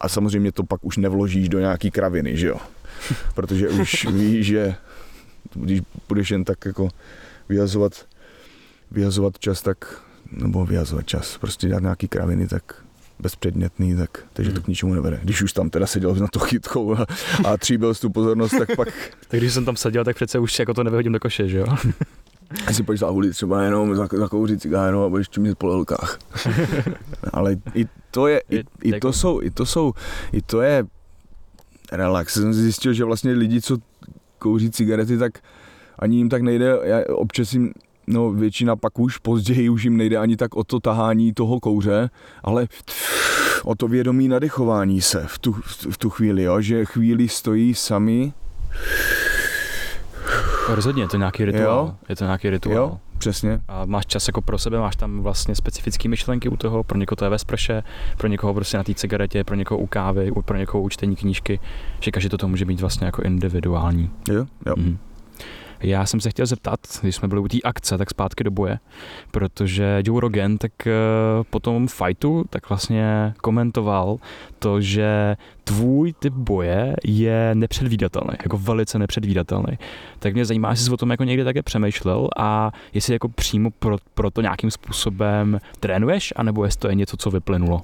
A samozřejmě to pak už nevložíš do nějaký kraviny, že jo? Protože už víš, že když budeš jen tak jako vyhazovat, vyhazovat čas, tak nebo vyhazovat čas, prostě dělat nějaký kraviny, tak bezpředmětný, tak, takže to k ničemu nevede. Když už tam teda seděl na to chytkou a, a tříbil tu pozornost, tak pak... tak když jsem tam seděl, tak přece už jako to nevyhodím do koše, že jo? A si pojď zahulit třeba jenom zakouřit cigáro a budeš čumět po lelkách. Ale i to je, i, i to jsou, i to jsou, i to je relax. Jsem zjistil, že vlastně lidi, co kouří cigarety, tak ani jim tak nejde, já občas jim no většina pak už později už jim nejde ani tak o to tahání toho kouře, ale o to vědomí nadechování se v tu, v tu chvíli, jo? že chvíli stojí sami. Rozhodně, je to nějaký rituál. Jo? Je to nějaký rituál. Jo, přesně. A máš čas jako pro sebe, máš tam vlastně specifické myšlenky u toho, pro někoho to je ve sprše, pro někoho prostě na té cigaretě, pro někoho u kávy, pro někoho u čtení knížky, že každý to může být vlastně jako individuální. Jo, jo. Mm. Já jsem se chtěl zeptat, když jsme byli u té akce, tak zpátky do boje, protože Joe Rogan tak eh, po tom fightu tak vlastně komentoval to, že tvůj typ boje je nepředvídatelný, jako velice nepředvídatelný. Tak mě zajímá, jestli jsi o tom jako někdy také přemýšlel a jestli jako přímo pro, pro to nějakým způsobem trénuješ, anebo jestli to je něco, co vyplynulo?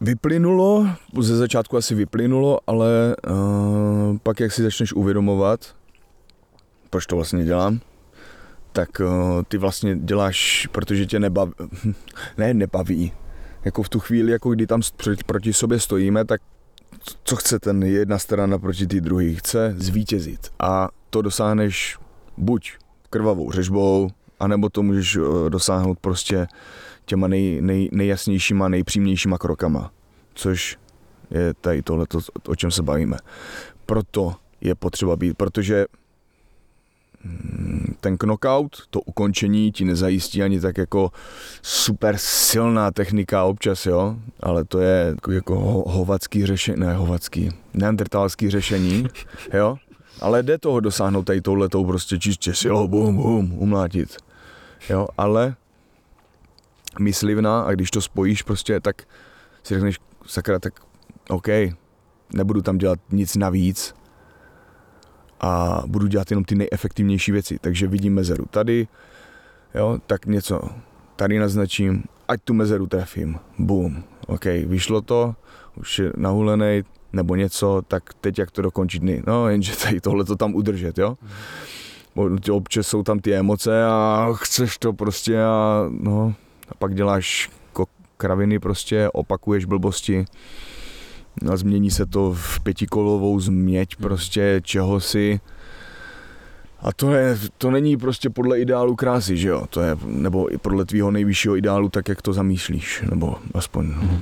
Vyplynulo, ze začátku asi vyplynulo, ale uh, pak jak si začneš uvědomovat, proč to vlastně dělám, tak uh, ty vlastně děláš, protože tě nebaví, ne nebaví, jako v tu chvíli, jako kdy tam proti sobě stojíme, tak co chce ten jedna strana proti té druhé? Chce zvítězit a to dosáhneš buď krvavou řežbou, anebo to můžeš eh, dosáhnout prostě těma nej, nej, nejjasnějšíma, nejpřímnějšíma krokama, což je tady tohle, o čem se bavíme. Proto je potřeba být, protože ten knockout, to ukončení ti nezajistí ani tak jako super silná technika občas, jo, ale to je jako hovacký řešení, ne hovacký, neandertalský řešení, jo, ale jde toho dosáhnout tady touhletou prostě čistě silou, bum, bum, umlátit, jo, ale myslivná a když to spojíš prostě, tak si řekneš, sakra, tak OK, nebudu tam dělat nic navíc, a budu dělat jenom ty nejefektivnější věci. Takže vidím mezeru tady, jo, tak něco tady naznačím, ať tu mezeru trefím. Boom. OK, vyšlo to, už je nahulený, nebo něco, tak teď jak to dokončit? No, jenže tady tohle to tam udržet, jo. Občas jsou tam ty emoce a chceš to prostě a no, a pak děláš kraviny prostě, opakuješ blbosti a změní se to v pětikolovou změť hmm. prostě čeho si. A to, je, to není prostě podle ideálu krásy, že jo? To je, nebo i podle tvýho nejvyššího ideálu, tak jak to zamýšlíš, nebo aspoň. Hmm.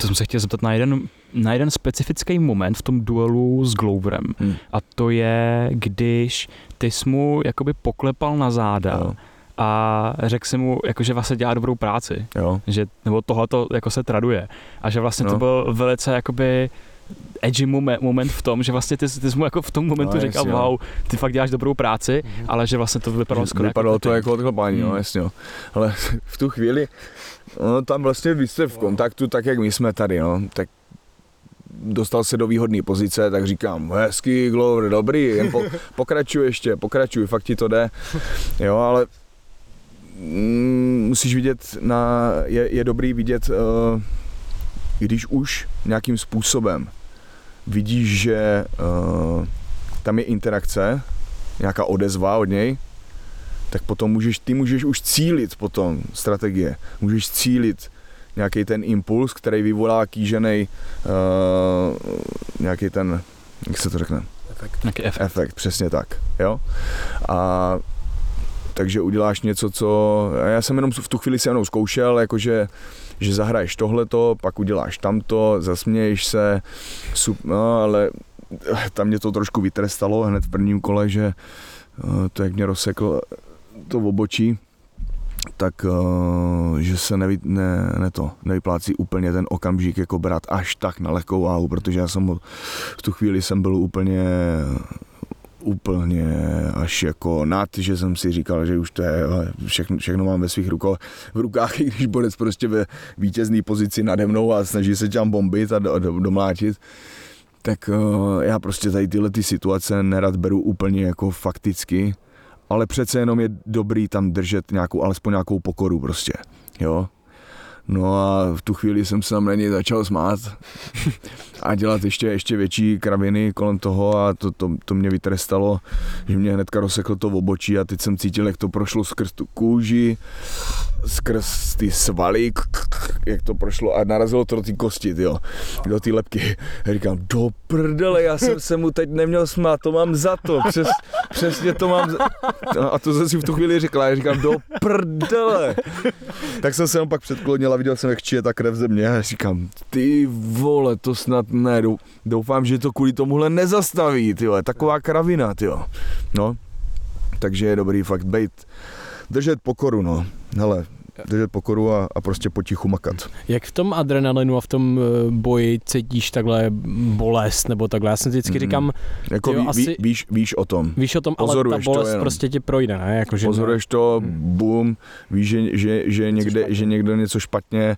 To jsem se chtěl zeptat na jeden na jeden specifický moment v tom duelu s Gloverem. Hmm. A to je, když ty jsi mu jakoby poklepal na záda Jo. A řekl si mu, jako, že vlastně dělá dobrou práci. Jo. Že, nebo tohle to jako se traduje. A že vlastně no. to No. byl velice jakoby edgy moment, moment v tom, že vlastně ty, ty jsi mu jako v tom momentu No, říkal, no. wow, ty fakt děláš dobrou práci, ale že vlastně to vypadalo skoro Vypadalo jako to tapping. jako odklepání, no Hmm. jasně. Jo. Ale v tu chvíli, no, tam vlastně vy jste v kontaktu, tak jak my jsme tady, no, tak dostal se do výhodné pozice, tak říkám, hezký Glover, dobrý, jen po, pokračuj ještě, pokračuj, fakt ti to jde. Jo, ale mm, musíš vidět, na, je, je dobrý vidět, uh, když už nějakým způsobem vidíš, že uh, tam je interakce, nějaká odezva od něj, tak potom můžeš, ty můžeš už cílit potom strategie. Můžeš cílit nějaký ten impuls, který vyvolá kýžený uh, nějaký ten, jak se to řekne, Nějaký efekt. efekt, přesně tak, jo. A takže uděláš něco, co, já jsem jenom v tu chvíli se jenom zkoušel, jakože že zahraješ tohleto, pak uděláš tamto, zasměješ se, sup, no, ale tam mě to trošku vytrestalo hned v prvním kole, že eh, to, jak mě rozsekl to obočí, tak eh, že se nevy, ne, ne to, nevyplácí úplně ten okamžik jako brát až tak na lehkou váhu, protože já jsem v tu chvíli jsem byl úplně úplně až jako nad, že jsem si říkal, že už to je, všechno, všechno mám ve svých rukou, v rukách, i když borec prostě ve vítězné pozici nade mnou a snaží se tam bombit a do, do, domlátit, tak uh, já prostě tady tyhle ty situace nerad beru úplně jako fakticky, ale přece jenom je dobrý tam držet nějakou, alespoň nějakou pokoru prostě, jo. No a v tu chvíli jsem se tam na něj začal smát a dělat ještě, ještě větší kraviny kolem toho a to, to, to mě vytrestalo, že mě hnedka rozseklo to v obočí a teď jsem cítil, jak to prošlo skrz tu kůži, skrz ty svaly, jak to prošlo a narazilo to do té kosti, jo, do té lepky. A říkám, do prdele, já jsem se mu teď neměl smát, to mám za to, přes, přesně to mám za... No A to jsem si v tu chvíli řekla, já říkám, do prdele. Tak jsem se jenom pak předklonil a viděl jsem, jak čije ta krev ze mě a říkám, ty vole, to snad ne, dou- doufám, že to kvůli tomuhle nezastaví, ty taková kravina, ty. No, takže je dobrý fakt bejt, držet pokoru, no, hele, držet pokoru a, a prostě potichu makat. Jak v tom adrenalinu a v tom eh, boji cítíš takhle bolest nebo takhle? Já si vždycky Mhm. říkám, Jako Jo, ví, asi- ví, víš, víš o tom. víš o tom, ale ta Pozoruješ to bolest jenom. prostě ti projde, ne? Jako, že Pozoruješ to, Hmm. bum, víš, že, že, že, někde, že někdo něco špatně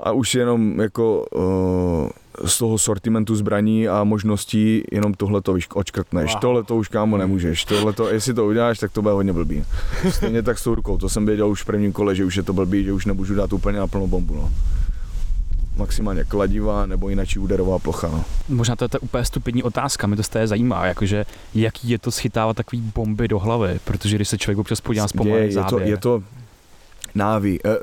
a už si jenom jako uh, z toho sortimentu zbraní a možností jenom tohle to víš, očkrtneš. Wow. Tohle to už kámo nemůžeš. Tohle to, jestli to uděláš, tak to bude hodně blbý. Stejně tak s tou rukou. To jsem věděl už v prvním kole, že už je to blbý, že už nemůžu dát úplně na plnou bombu. No. Maximálně kladivá nebo jinak úderová plocha. No. Možná to je ta úplně stupidní otázka, mě to z té zajímá, jakože jaký je to schytávat takový bomby do hlavy, protože když se člověk občas podívá z je, je, to, je to návyk, eh,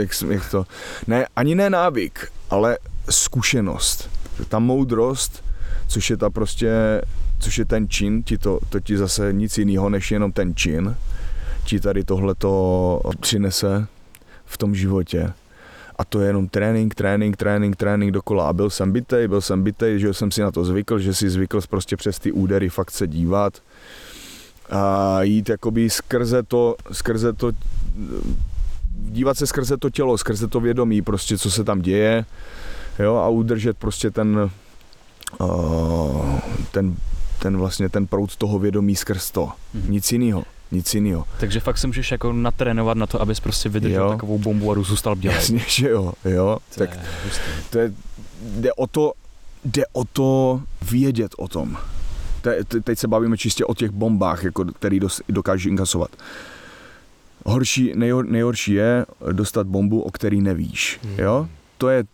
jak, jsem- jak to, ne, ani ne návyk, ale zkušenost. Ta moudrost, což je ta prostě, což je ten čin, ti to, to ti zase nic jiného, než jenom ten čin, ti tady tohleto přinese v tom životě. A to je jenom trénink, trénink, trénink, trénink dokola. A byl jsem bitej, byl jsem bitej, že jsem si na to zvykl, že si zvykl prostě přes ty údery fakt se dívat a jít jakoby skrze to, skrze to, dívat se skrze to tělo, skrze to vědomí, prostě co se tam děje, jo, a udržet prostě ten, uh, ten, ten vlastně ten proud toho vědomí skrz to. Mhm. Nic jiného, nic jiného. Takže fakt se můžeš jako natrénovat na to, abys prostě vydržel Jo. takovou bombu a zůstal bdělej. Jasně, že jo, jo, tak To je hustý. to je, jde o to, jde o to vědět o tom. Te, te, teď se bavíme čistě o těch bombách, jako, který dos, dokážeš inkasovat. Horší, nejhor, nejhorší je dostat bombu, o který nevíš. Hmm. Jo? To je,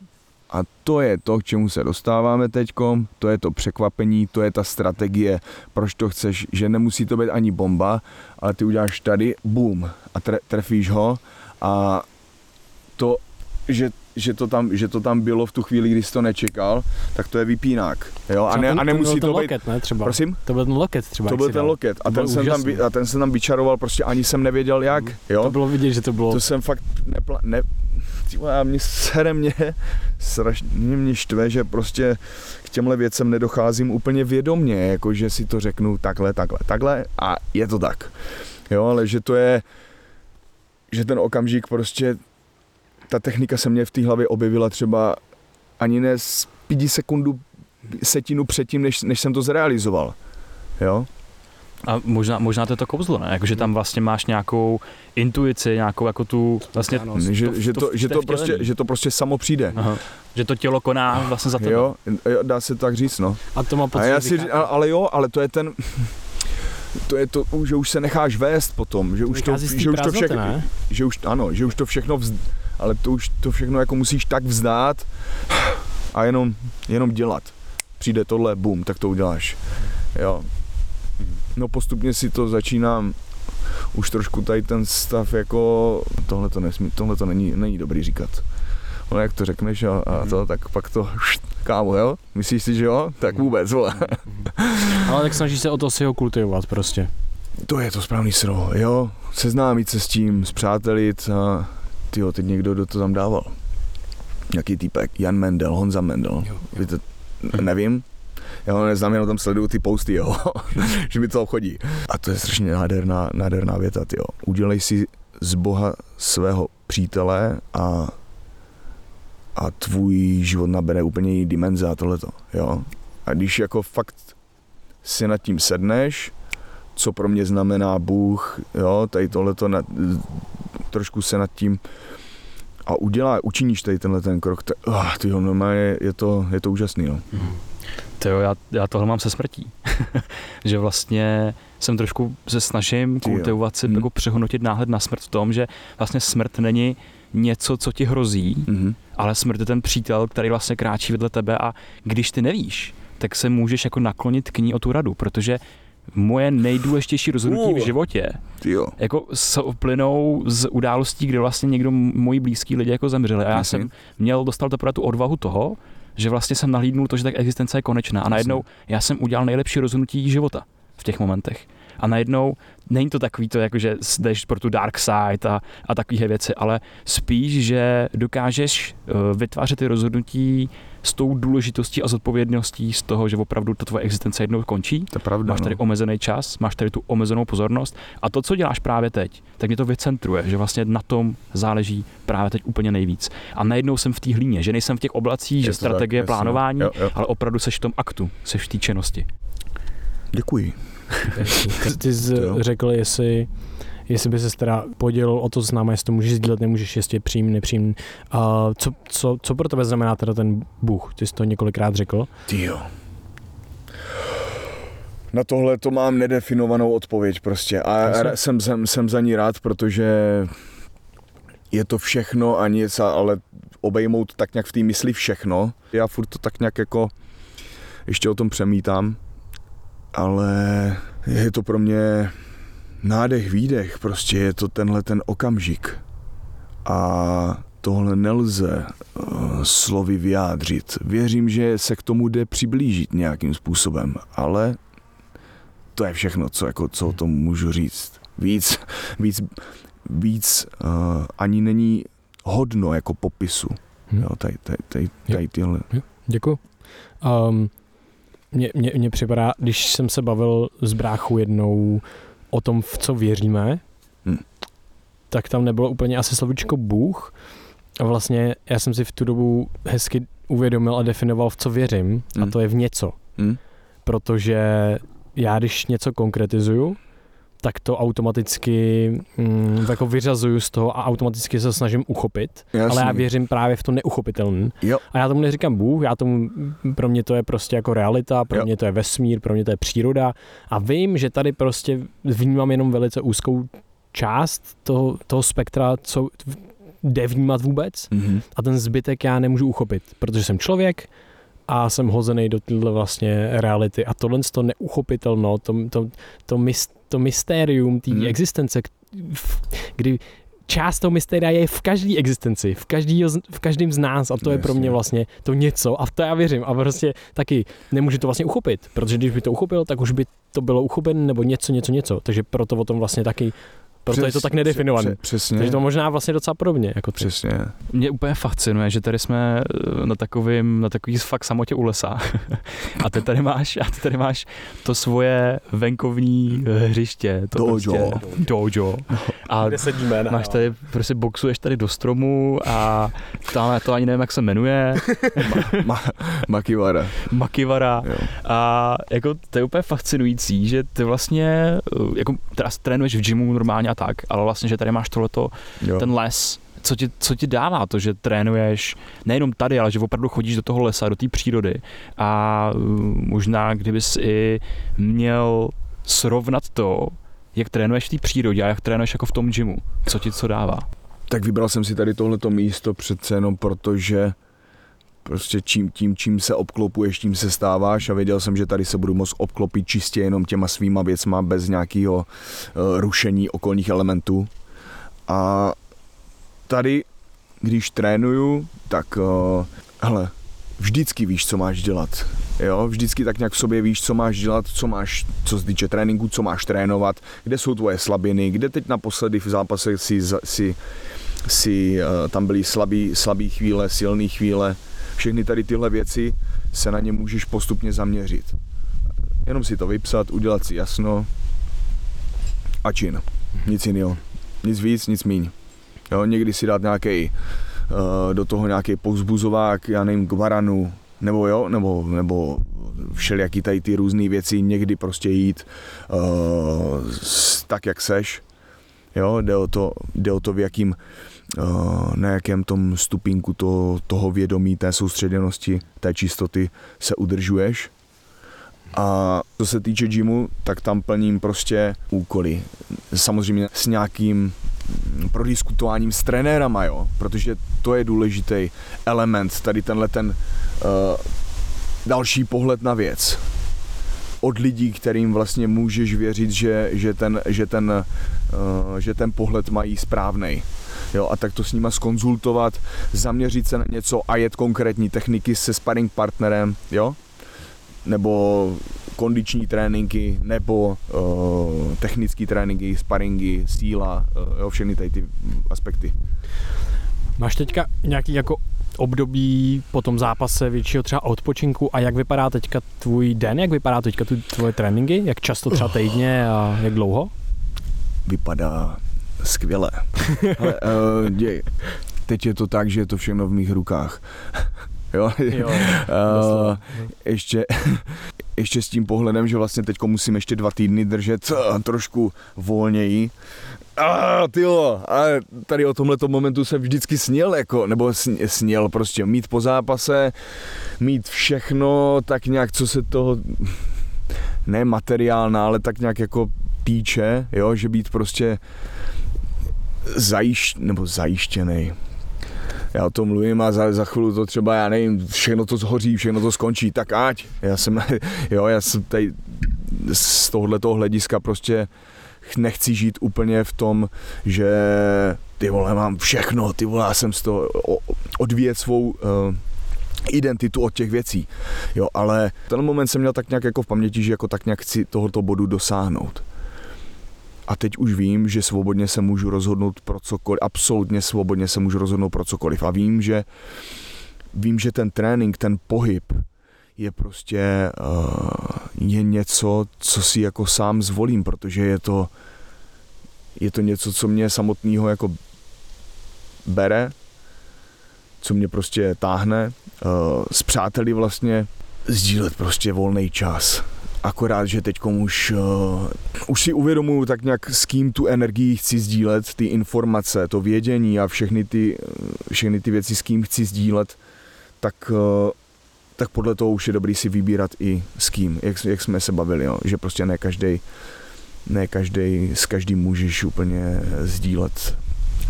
a to je to, k čemu se dostáváme teďkom, to je to překvapení, to je ta strategie, proč to chceš, že nemusí to být ani bomba, ale ty uděláš tady, boom, a tre, trefíš ho a to, že, že, to tam, že to tam bylo v tu chvíli, kdy jsi to nečekal, tak to je vypínák. Jo? A, ne, a nemusí ten to být... loket, ne, třeba. Prosím? To byl ten loket třeba. To byl ten dal. loket a To byl ten, jsem tam, úžasný. a ten jsem tam vyčaroval, prostě ani jsem nevěděl jak. Jo? To bylo vidět, že to bylo... To jsem fakt nepla- ne, a mě sere mě, strašně mě štve, že prostě k těmhle věcem nedocházím úplně vědomně, jako že si to řeknu takhle, takhle, takhle a je to tak. Jo, ale že to je, že ten okamžik prostě, ta technika se mě v té hlavě objevila třeba ani ne z pěti sekundu, setinu předtím, než, než jsem to zrealizoval. Jo? A možná, možná to je to kouzlo, ne? Jakože tam vlastně máš nějakou intuici, nějakou jako tu vlastně... Ano, že, to- že, to- to, to že, to prostě, že to prostě samo přijde. Aha. Že to tělo koná vlastně za tebe. Jo, jo, dá se tak říct, no. A to má A pocit, já že si, a- ale jo, ale to je ten, to je to, že už se necháš vést potom, že už to, že už to všechno, že už, ano, že už to všechno, vz, ale to už to všechno jako musíš tak vzdát a jenom, jenom dělat. Přijde tohle, bum, tak to uděláš. Jo. No postupně si to začínám už trošku tady ten stav jako, tohle to nesmí, tohle to není, není dobrý říkat. No jak to řekneš a, a to, tak pak to, kámo, jo? Myslíš si, že jo? Tak vůbec, vole. Ale tak snažíš se o to si ho kultivovat prostě. To je to správný slovo, jo. Seznámit se s tím, zpřátelit a tyjo, teď někdo do to tam dával. Nějaký týpek, Jan Mendel, Honza Mendel. Jo, Víte, nevím, já ho neznám, jenom tam sleduju ty posty, jo, že mi to obchodí. A to je strašně nádherná, nádherná věta, jo. Udělej si z Boha svého přítele a, a tvůj život nabere úplně jiný dimenze a tohleto, jo. A když jako fakt si nad tím sedneš, co pro mě znamená Bůh, jo, tady tohleto, na, trošku se nad tím a udělá, učiníš tady tenhle ten krok, tak, uh, tyjo, normálně je to, je to úžasný, no. To jo, já, já tohle mám se smrtí. že vlastně jsem trošku se snažím kultivovat si, Hmm. jako přehodnotit náhled na smrt v tom, že vlastně smrt není něco, co ti hrozí, Mhm. ale smrt je ten přítel, který vlastně kráčí vedle tebe a když ty nevíš, tak se můžeš jako naklonit k ní o tu radu, protože moje nejdůležitější rozhodnutí v životě jo. jako s- plynou z událostí, kde vlastně někdo, moji blízký lidi jako zemřeli a já Jasně. jsem měl, dostal teprve tu odvahu toho, že vlastně jsem nahlídnul to, že tak existence je konečná a najednou já jsem udělal nejlepší rozhodnutí života v těch momentech. A najednou není to takový to, jako že jdeš pro tu dark side a, a takové věci, ale spíš, že dokážeš uh, vytvářet ty rozhodnutí s tou důležitostí a zodpovědností z toho, že opravdu ta tvoje existence jednou končí To je pravda, máš tady no. omezený čas, máš tady tu omezenou pozornost a to, co děláš právě teď, tak mě to vycentruje, že vlastně na tom záleží právě teď úplně nejvíc. A najednou jsem v té hlíně, že nejsem v těch oblacích, že Je tak, strategie, jasně. plánování, Jo, jo. ale opravdu seš v tom aktu, seš v té činnosti. Děkuji. Ty, ty jsi řekl, jestli, jestli by se teda podělil o to s náma, jestli to můžeš sdílet, nemůžeš, jestli je příjemný, nepříjemný. A co, co, co pro tebe znamená teda ten Bůh? Ty jsi to několikrát řekl. Ty jo. Na tohle to mám nedefinovanou odpověď prostě a Jasně. jsem, jsem, jsem za ní rád, protože je to všechno a nic, ale obejmout tak nějak v té mysli všechno. Já furt to tak nějak jako ještě o tom přemítám, ale je to pro mě nádech, výdech, prostě je to tenhle ten okamžik. A tohle nelze uh, slovy vyjádřit. Věřím, že se k tomu jde přiblížit nějakým způsobem, ale to je všechno, co, jako, co o tom můžu říct. Víc, víc, víc uh, ani není hodno jako popisu. Hm. Jo, tady, tady, tady, tady tyhle. Děkuji. Um, mně, mně, mně připadá, když jsem se bavil s bráchou jednou o tom, v co věříme, Hm. tak tam nebylo úplně asi slovíčko Bůh. A vlastně já jsem si v tu dobu hezky uvědomil a definoval, v co věřím, a Hm. to je v něco. Hm? Protože já, když něco konkretizuju, tak to automaticky mm, jako vyřazuju z toho a automaticky se snažím uchopit, Jasný. ale já věřím právě v to neuchopitelné. A já tomu neříkám Bůh, já tomu, pro mě to je prostě jako realita, pro Jo. mě to je vesmír, pro mě to je příroda a vím, že tady prostě vnímám jenom velice úzkou část toho, toho spektra, co jde vnímat vůbec Mhm. a ten zbytek já nemůžu uchopit, protože jsem člověk a jsem hozený do téhle vlastně reality a tohle to neuchopitelno, to, to, to, mis, to mystérium té Mhm. existence, kdy část toho mystéria je v každé existenci, v, každý, v každém z nás a to je pro mě Jasně. vlastně to něco a v to já věřím a prostě taky nemůžu to vlastně uchopit, protože když by to uchopil, tak už by to bylo uchopen nebo něco, něco, něco, takže proto o tom vlastně taky proto je to tak nedefinovaný. Přesně. Takže to možná vlastně docela podobně. Jako ty. Přesně. Mě úplně fascinuje, že tady jsme eh, na takovým, na takový fakt samotě u lesa. a ty tady máš, a ty tady máš to svoje venkovní eh, hřiště. To Dojo. Prostě, dojo. A Kde sedíme? Ne? máš tady, prostě boxuješ tady do stromu a tam to ani nevím, jak se jmenuje, Ma, Makiwara. Makivara. Jo. A jako to je úplně fascinující, že ty vlastně, eh, jako teda trénuješ v gymu normálně a tak, ale vlastně, že tady máš tohleto, Jo. ten les, co ti, co ti dává to, že trénuješ nejenom tady, ale že opravdu chodíš do toho lesa, do té přírody a uh, možná kdybys i měl srovnat to, jak trénuješ v té přírodě a jak trénuješ jako v tom gymu, co ti co dává. Tak vybral jsem si tady tohleto místo přece jenom proto, že prostě čím, tím, čím se obklopuješ, tím se stáváš a věděl jsem, že tady se budu moct obklopit čistě jenom těma svýma věcma bez nějakého uh, rušení okolních elementů. A tady, když trénuju, tak uh, hele, vždycky víš, co máš dělat. Jo, vždycky tak nějak v sobě víš, co máš dělat, co máš, co se týče tréninku, co máš trénovat, kde jsou tvoje slabiny, kde teď naposledy v zápase si, si, si uh, tam byly slabý, slabý chvíle, silné chvíle, všechny tady tyhle věci se na ně můžeš postupně zaměřit. Jenom si to vypsat, udělat si jasno a čin. Nic jiného. Nic víc, nic míň. Jo, někdy si dát nějaký uh, do toho nějaký povzbuzovák, já nevím, k varanu, nebo jo, nebo, nebo všelijaký tady ty různé věci, někdy prostě jít uh, tak, jak seš. Jo, jde o to, jde o to v jakým, uh, na jakém tom stupínku to, toho vědomí, té soustředěnosti, té čistoty se udržuješ. A co se týče gymu, tak tam plním prostě úkoly. Samozřejmě s nějakým prodiskutováním s trenérama, jo, protože to je důležitý element, tady tenhle ten další pohled na věc. Od lidí, kterým vlastně můžeš věřit, že, že, ten, že, ten, uh, že ten pohled mají správnej. Jo, a tak to s nima skonzultovat, zaměřit se na něco a jet konkrétní techniky se sparring partnerem, jo? Nebo kondiční tréninky, nebo uh, technické tréninky, sparingy, síla, uh, jo, všechny tady ty aspekty. Máš teďka nějaký jako období po tom zápase většího třeba odpočinku a jak vypadá teďka tvůj den, jak vypadá teďka tu tvoje tréninky, jak často třeba týdně a jak dlouho? vypadá skvěle. Ale, uh, děj, teď je to tak, že je to všechno v mých rukách. jo? Jo, Uh, ještě, ještě s tím pohledem, že vlastně teď musím ještě dva týdny držet uh, trošku volněji. A ah, tyjo, a tady o tomhle momentu jsem vždycky sněl, jako, nebo sn- sněl prostě mít po zápase, mít všechno tak nějak, co se toho, ne materiálna, ale tak nějak jako týče, jo, že být prostě zajišť, nebo zajištěný. Já o tom mluvím a za, za chvíli to třeba, já nevím, všechno to zhoří, všechno to skončí, tak ať. Já jsem, jo, já jsem tady z tohoto hlediska prostě nechci žít úplně v tom, že ty vole, mám všechno, ty vole, já jsem z toho odvíjet svou uh, identitu od těch věcí. Jo, ale ten moment jsem měl tak nějak jako v paměti, že jako tak nějak chci tohoto bodu dosáhnout. A teď už vím, že svobodně se můžu rozhodnout pro cokoliv, absolutně svobodně se můžu rozhodnout pro cokoliv. A vím, že vím, že ten trénink, ten pohyb je prostě uh, je něco, co si jako sám zvolím, protože je to je to něco, co mě samotného jako bere, co mě prostě táhne. Uh, s přáteli vlastně sdílet prostě volný čas. Akorát, že teď už, uh, už si uvědomuju tak nějak s kým tu energii chci sdílet, ty informace, to vědění a všechny ty, eh, všechny ty věci, s kým chci sdílet, tak, uh, tak podle toho už je dobrý si vybírat i s kým, jak, jak jsme se bavili, jo? že prostě ne každý ne každý, s každým můžeš úplně sdílet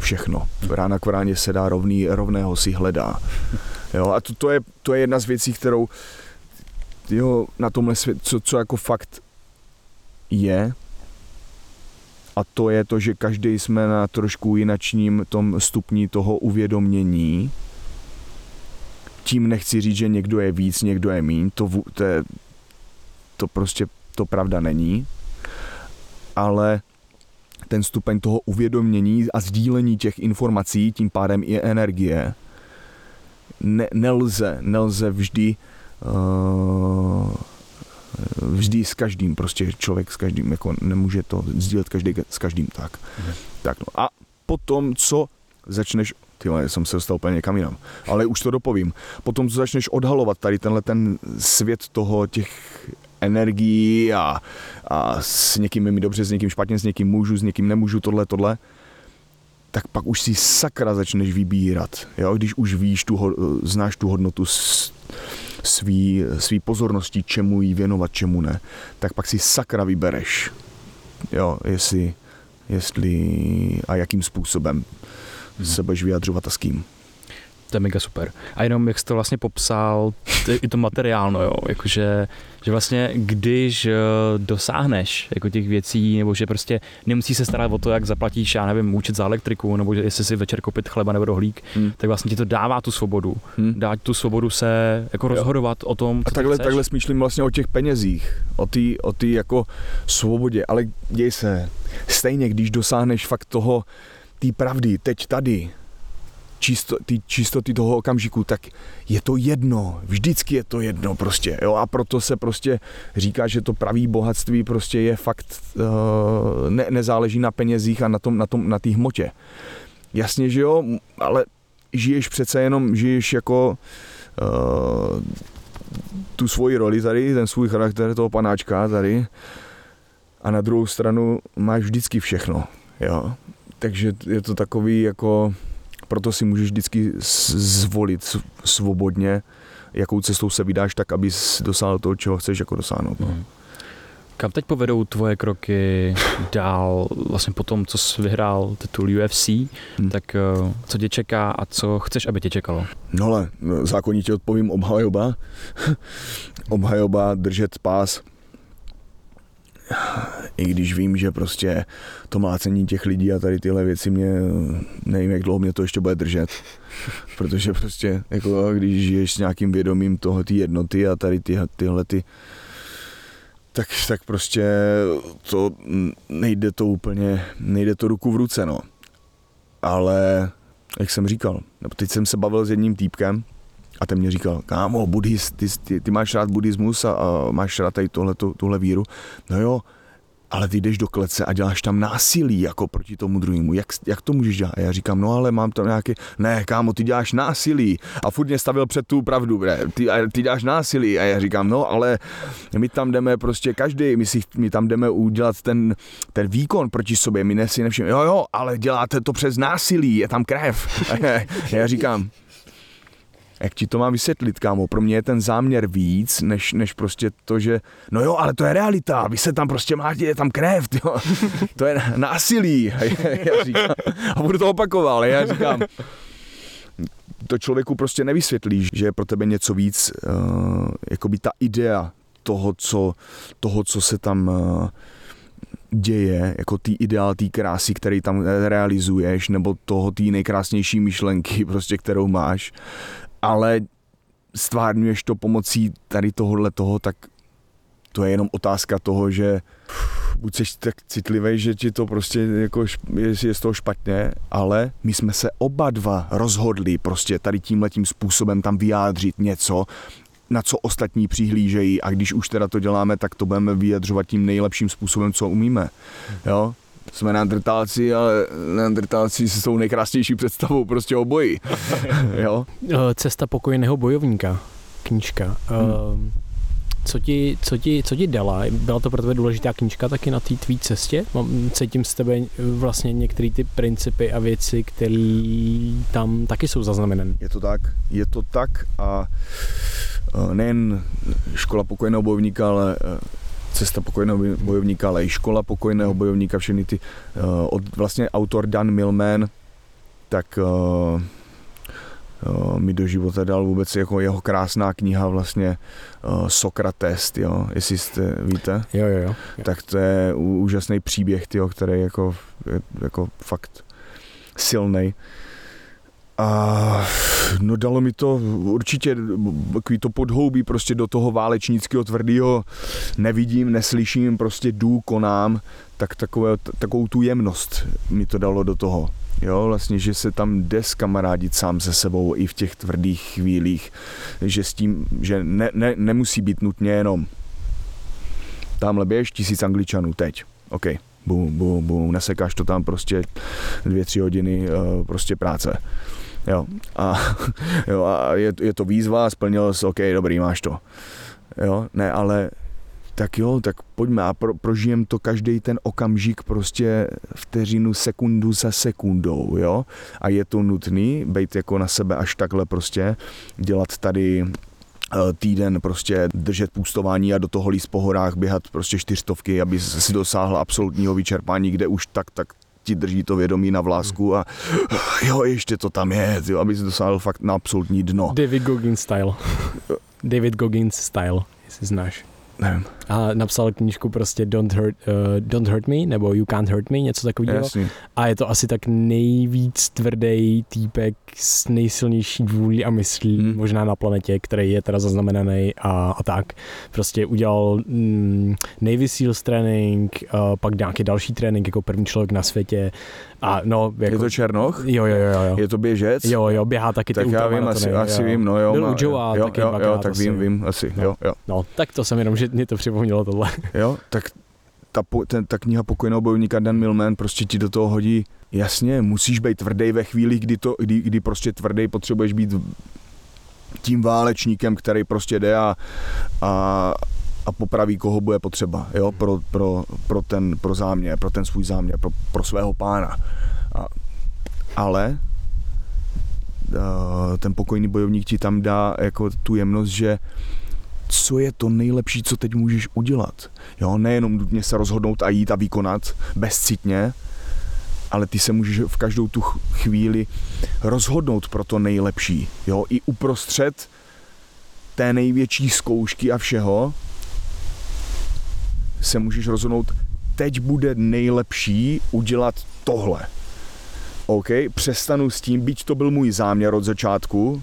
všechno. Rána k ráně se dá rovný, rovného si hledá. Jo, a to, to, je, to je jedna z věcí, kterou jo, na tomhle svět, co, co jako fakt je, a to je to, že každý jsme na trošku jinačním tom stupni toho uvědomění. Tím nechci říct, že někdo je víc, někdo je míň, to, to, je, to prostě to pravda není. Ale ten stupeň toho uvědomění a sdílení těch informací, tím pádem i energie, ne, nelze, nelze vždy uh, vždy s každým, prostě člověk s každým, jako nemůže to sdílet každý s každým tak. Mhm. tak no. A potom, co začneš ty jsem se dostal úplně někam jinam. Ale už to dopovím. Potom, co začneš odhalovat tady tenhle ten svět toho těch energií a, a s někým mi dobře, s někým špatně, s někým můžu, s někým nemůžu, tohle, tohle, tak pak už si sakra začneš vybírat. Jo? Když už víš, tu, znáš tu hodnotu svý, svý pozornosti, čemu jí věnovat, čemu ne, tak pak si sakra vybereš. Jo, jestli, jestli a jakým způsobem. Se budeš vyjadřovat a s kým. To je mega super. A jenom jak jsi to vlastně popsal, i to materiálno, jo, jakože, že vlastně když eh, dosáhneš jako těch věcí, nebo že prostě nemusí se starat o to, jak zaplatíš, já nevím, účet za elektriku, nebo že jestli si večer koupit chleba nebo rohlík, hmm. tak vlastně ti to dává tu svobodu. Hmm. Dá tu svobodu se jako rozhodovat jo. o tom, co A takhle, chceš. takhle smýšlím vlastně o těch penězích, o té o tý jako svobodě, ale děj se, stejně když dosáhneš fakt toho, té pravdy, teď tady, čisto, ty čistoty toho okamžiku, tak je to jedno, vždycky je to jedno prostě, jo, a proto se prostě říká, že to pravý bohatství prostě je fakt, uh, ne, nezáleží na penězích a na tom, na tom, na té hmotě. Jasně, že jo, ale žiješ přece jenom, žiješ jako uh, tu svoji roli tady, ten svůj charakter toho panáčka tady a na druhou stranu máš vždycky všechno, jo. Takže je to takový jako proto si můžeš vždycky zvolit svobodně, jakou cestou se vydáš, tak abys dosáhl toho, čeho chceš jako dosáhnout. No. Hmm. Kam teď povedou tvoje kroky dál, vlastně po tom, co jsi vyhrál titul UFC, hmm. tak eh, co tě čeká a co chceš, aby tě čekalo? No ale no, zákonitě odpovím obhajoba. obhajoba, držet pás, i když vím, že prostě to mlácení těch lidí a tady tyhle věci mě, nevím, jak dlouho mě to ještě bude držet, protože prostě, jako když žiješ s nějakým vědomím toho, ty jednoty a tady ty, tyhle ty, tak, tak prostě to nejde to úplně, nejde to ruku v ruce, no. Ale, jak jsem říkal, teď jsem se bavil s jedním týpkem, a ten mě říkal, kámo, buddhist, ty, ty, ty máš rád buddhismus a, a máš rád tady tohle, tuhle víru. No jo, ale ty jdeš do klece a děláš tam násilí jako proti tomu druhému. Jak, jak to můžeš dělat? A já říkám, no ale mám tam nějaký, ne kámo, ty děláš násilí. A furt mě stavil před tu pravdu, bre. Ty, ty děláš násilí. A já říkám, no ale my tam jdeme prostě každý, my, si, my tam jdeme udělat ten, ten výkon proti sobě, my nesi nevšim, jo jo, ale děláte to přes násilí, je tam krev. A já, já říkám, jak ti to mám vysvětlit, kámo? Pro mě je ten záměr víc, než, než prostě to, že no jo, ale to je realita, vy se tam prostě máte, je tam krev, jo. to je násilí. A já říkám, a budu to opakovat, ale já říkám, to člověku prostě nevysvětlí, že je pro tebe něco víc, uh, jako by ta idea toho, co, toho, co se tam uh, děje, jako tý ideál, tý krásy, který tam realizuješ, nebo toho tý nejkrásnější myšlenky, prostě, kterou máš, ale stvárňuješ to pomocí tady tohohle toho, tak to je jenom otázka toho, že buď jsi tak citlivý, že ti to prostě jako je, je z toho špatně, ale my jsme se oba dva rozhodli prostě tady tímhletím způsobem tam vyjádřit něco, na co ostatní přihlížejí a když už teda to děláme, tak to budeme vyjadřovat tím nejlepším způsobem, co umíme. Jo? Jsme neandrtálci, ale neandrtálci s tou nejkrásnější představou prostě o boji. jo? Eh, Cesta pokojného bojovníka, knížka. Hmm. Eh, co ti, co, ti, co ti dala? Byla to pro tebe důležitá knížka taky na té tvý cestě? Cítím z tebe vlastně některé ty principy a věci, které tam taky jsou zaznamenané. Je to tak, je to tak a eh, nejen škola pokojného bojovníka, ale Cesta pokojného bojovníka, ale i škola pokojného bojovníka, všechny ty, uh, od, vlastně autor Dan Millman, tak uh, uh, mi do života dal vůbec jako jeho krásná kniha vlastně uh, Sokrates, jo, jestli jste víte. Jo, jo, jo. Tak to je úžasný příběh, tyjo, který jako, je, jako fakt silný. A no dalo mi to určitě takový to podhoubí prostě do toho válečnického tvrdého nevidím, neslyším, prostě jdu, konám, tak takové, takovou tu jemnost mi to dalo do toho. Jo, vlastně, že se tam jde skamarádit sám se sebou i v těch tvrdých chvílích, že s tím, že ne, ne, nemusí být nutně jenom tamhle běž, tisíc angličanů, teď, OK, bum, bum, bum, nesekáš to tam prostě dvě, tři hodiny uh, prostě práce. Jo, a, jo, a je, je to výzva, splnil jsi, OK, dobrý, máš to. Jo, ne, ale tak jo, tak pojďme a pro, prožijem to každý ten okamžik prostě vteřinu, sekundu za sekundou, jo. A je to nutný, být jako na sebe až takhle prostě, dělat tady eh, týden prostě držet půstování a do toho líst po horách, běhat prostě čtyřstovky, aby si dosáhl absolutního vyčerpání, kde už tak, tak ti drží to vědomí na vlásku a jo, ještě to tam je, jo, aby si dosáhl fakt na absolutní dno. David Goggins style. David Goggins style, jestli znáš. Nevím. A napsal knížku prostě Don't Hurt, uh, Don't Hurt Me, nebo You Can't Hurt Me, něco takového. A je to asi tak nejvíc tvrdý týpek s nejsilnější vůli a myslí Hmm. možná na planetě, který je teda zaznamenaný a, a tak. Prostě udělal mm, Navy Seals trénink, uh, pak nějaký další trénink jako první člověk na světě. A no, jako, Je to Černoch? Jo, jo, jo, jo. Je to běžec? Jo, jo, běhá taky tak ty já vím, asi, asi vím, no jo. Byl u Joea jo, taky jo, jo, tak asi. vím, vím, asi, No. jo, jo. No, tak to jsem jenom, že mě to připomnělo tohle. Jo, tak ta, ten, ta kniha pokojného bojovníka Dan Millman prostě ti do toho hodí, jasně, musíš být tvrdý ve chvíli, kdy, to, kdy, kdy prostě tvrdý potřebuješ být tím válečníkem, který prostě jde a, a, a popraví, koho bude potřeba, jo, pro, pro, pro, ten, pro záměr, pro ten svůj záměr, pro, pro svého pána. A, ale eh, ten pokojný bojovník ti tam dá jako tu jemnost, že co je to nejlepší, co teď můžeš udělat. Jo, nejenom nutně se rozhodnout a jít a vykonat bezcitně, ale ty se můžeš v každou tu ch- chvíli rozhodnout pro to nejlepší. Jo, i uprostřed té největší zkoušky a všeho se můžeš rozhodnout, teď bude nejlepší udělat tohle. OK, přestanu s tím, byť to byl můj záměr od začátku,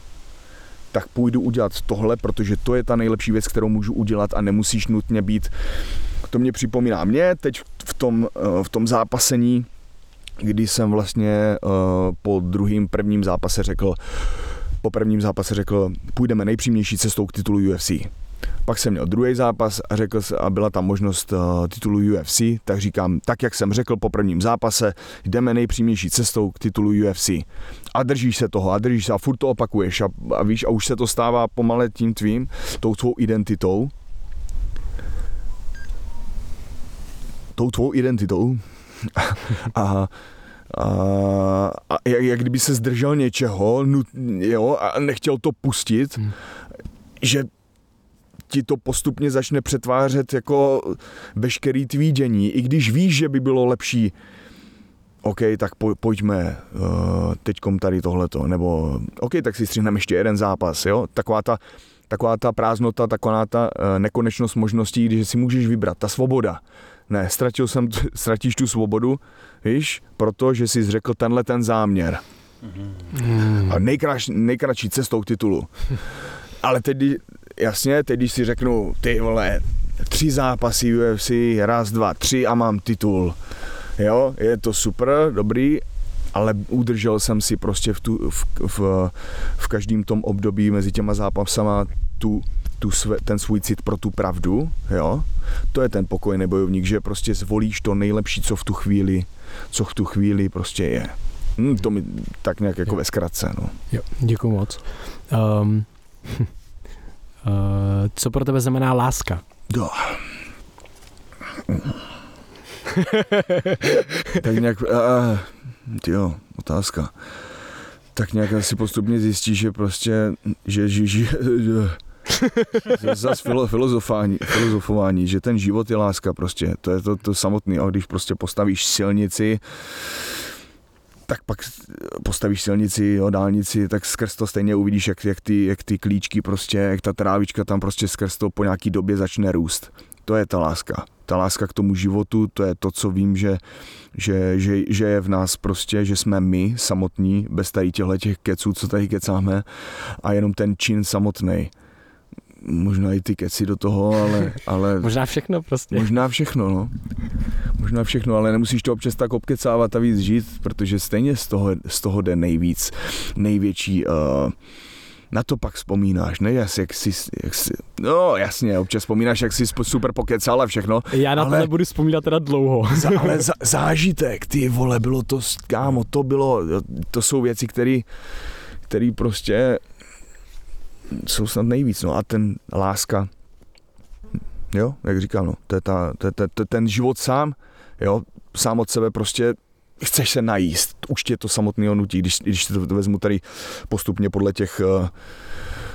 tak půjdu udělat tohle, protože to je ta nejlepší věc, kterou můžu udělat a nemusíš nutně být. To mě připomíná mě teď v tom, eh, v tom zápasení, kdy jsem vlastně eh, po druhým prvním zápase řekl, po prvním zápase řekl, půjdeme nejpřímější cestou k titulu UFC. Pak jsem měl druhý zápas a řekl se, a byla tam možnost uh, titulu UFC, tak říkám, tak jak jsem řekl po prvním zápase, jdeme nejpřímější cestou k titulu UFC. A držíš se toho, a držíš se a furt to opakuješ a, a víš, a už se to stává pomale tím tvým, tou tvou identitou. Tou tvou identitou. a, a, a jak, jak kdyby se zdržel něčeho, nut, jo, a nechtěl to pustit, Hmm. že ti to postupně začne přetvářet jako veškerý tvý dění, i když víš, že by bylo lepší OK, tak po, pojďme uh, teďkom tady tohleto, nebo OK, tak si střihneme ještě jeden zápas, jo, taková ta, taková ta prázdnota, taková ta uh, nekonečnost možností, když si můžeš vybrat, ta svoboda. Ne, ztratil jsem, t- ztratíš tu svobodu, víš, protože jsi řekl tenhle ten záměr. Hmm. A nejkrač, nejkratší cestou k titulu. Ale teď, jasně, teď když si řeknu, ty vole, tři zápasy UFC, raz, dva, tři a mám titul. Jo, je to super, dobrý, ale udržel jsem si prostě v, tu, v, v, v každém tom období mezi těma zápasama tu, tu sve, ten svůj cit pro tu pravdu, jo. To je ten pokojný bojovník, že prostě zvolíš to nejlepší, co v tu chvíli, co v tu chvíli prostě je. Hm, to mi tak nějak jako Jo. ve zkratce, no. Jo, děkuji moc. Um, co pro tebe znamená láska? Jo. tak nějak, uh, jo, otázka. Tak nějak asi postupně zjistí, že prostě, že, že, že, že zase filo, filozofování, filozofování, že ten život je láska prostě, to je to, to samotný, a když prostě postavíš silnici, tak pak postavíš silnici, jo, dálnici, tak skrz to stejně uvidíš, jak, jak, ty, jak ty klíčky prostě, jak ta trávička tam prostě skrz to po nějaký době začne růst. To je ta láska. ta láska k tomu životu, to je to, co vím, že, že, že, že je v nás prostě, že jsme my samotní, bez tady těchto těch keců, co tady kecáme a jenom ten čin samotný. Možná i ty keci do toho, ale... ale možná všechno prostě. Možná všechno, no. Možná všechno, ale nemusíš to občas tak obkecávat a víc žít, protože stejně z toho, z toho jde nejvíc, největší... Uh, na to pak vzpomínáš, ne? Jak, jak jsi, jak jsi, no jasně, občas vzpomínáš, jak jsi super pokecal a všechno. Já na ale, to nebudu vzpomínat teda dlouho. za, ale za, zážitek, ty vole, bylo to, kámo, to bylo, to jsou věci, které který prostě jsou snad nejvíc, no a ten láska, jo, jak říkám, no, to je, ta, to to je ten život sám, jo, sám od sebe prostě chceš se najíst. Už tě to samotného nutí, když, když to vezmu tady postupně podle těch, eh,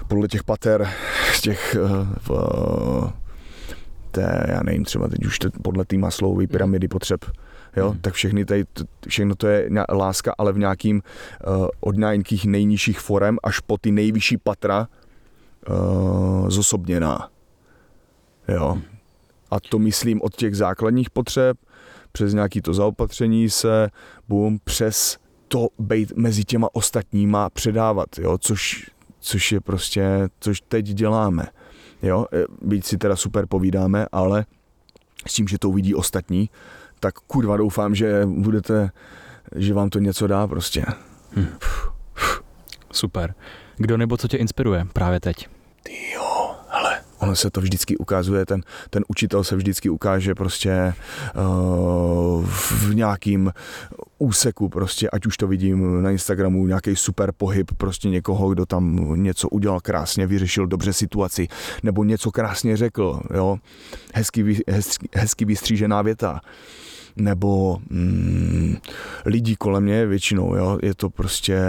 podle těch pater, těch eh, v, té, já nevím, třeba teď už podle té maslovové pyramidy potřeb, jo, hmm. tak všechny tady, všechno to je láska, ale v nějakým uh, od nějakých nejnižších forem až po ty nejvyšší patra uh, zosobněná. Jo. A to myslím od těch základních potřeb přes nějaký to zaopatření se, boom, přes to být mezi těma ostatníma předávat, jo, což, což je prostě, což teď děláme. Jo, být si teda super povídáme, ale s tím, že to uvidí ostatní, tak kurva doufám, že budete, že vám to něco dá prostě. Hmm. Super. Kdo nebo co tě inspiruje právě teď? Ty jo, hele, ono se to vždycky ukazuje, ten, ten učitel se vždycky ukáže prostě uh, v nějakým úseku prostě, ať už to vidím na Instagramu, nějaký super pohyb prostě někoho, kdo tam něco udělal krásně, vyřešil dobře situaci, nebo něco krásně řekl, jo, hezky, hezky, hezky vystřížená věta. Nebo mm, lidí kolem mě většinou, jo, je to prostě,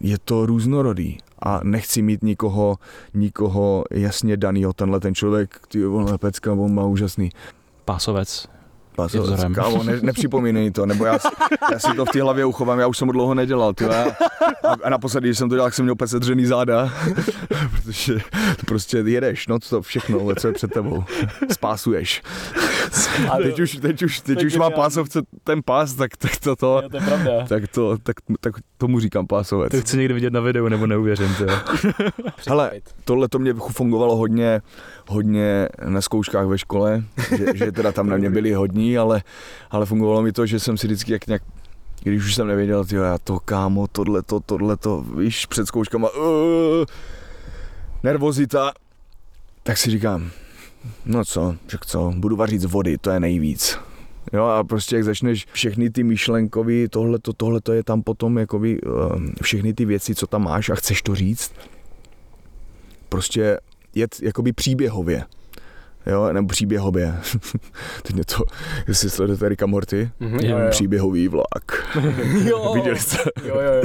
je to různorodý a nechci mít nikoho, nikoho jasně danýho, tenhle ten člověk, ty vole, pecka, on má úžasný. Pásovec, Pásovec, kámo, ne, nepřipomínej to, nebo já, já si to v té hlavě uchovám, já už jsem ho dlouho nedělal, ty, a, a naposledy, když jsem to dělal, tak jsem měl úplně sedřený záda, protože to prostě jedeš, no to všechno, co je před tebou, spásuješ. A teď už, teď už, teď už má pásovce ten pás, tak, tak to, to, to, je tak to, tak, tak tomu říkám pásovec. To chci někdy vidět na videu, nebo neuvěřím, to Hele, tohle to mě fungovalo hodně, hodně na zkouškách ve škole, že, že teda tam na mě byli hodní, ale, ale fungovalo mi to, že jsem si vždycky jak nějak když už jsem nevěděl, tyjo, já to kámo, tohleto, tohleto, víš, před zkouškama, uh, nervozita, tak si říkám, no co, však co, budu vařit z vody, to je nejvíc. Jo, a prostě jak začneš všechny ty myšlenkový, tohle to je tam potom jakoby, uh, všechny ty věci, co tam máš a chceš to říct, prostě jet jakoby příběhově. Jo, nebo příběhově. Teď něco, jestli sledujete Rika Morty, mm-hmm, jo, jo. příběhový vlak. jo. Viděli jste? jo, jo, jo.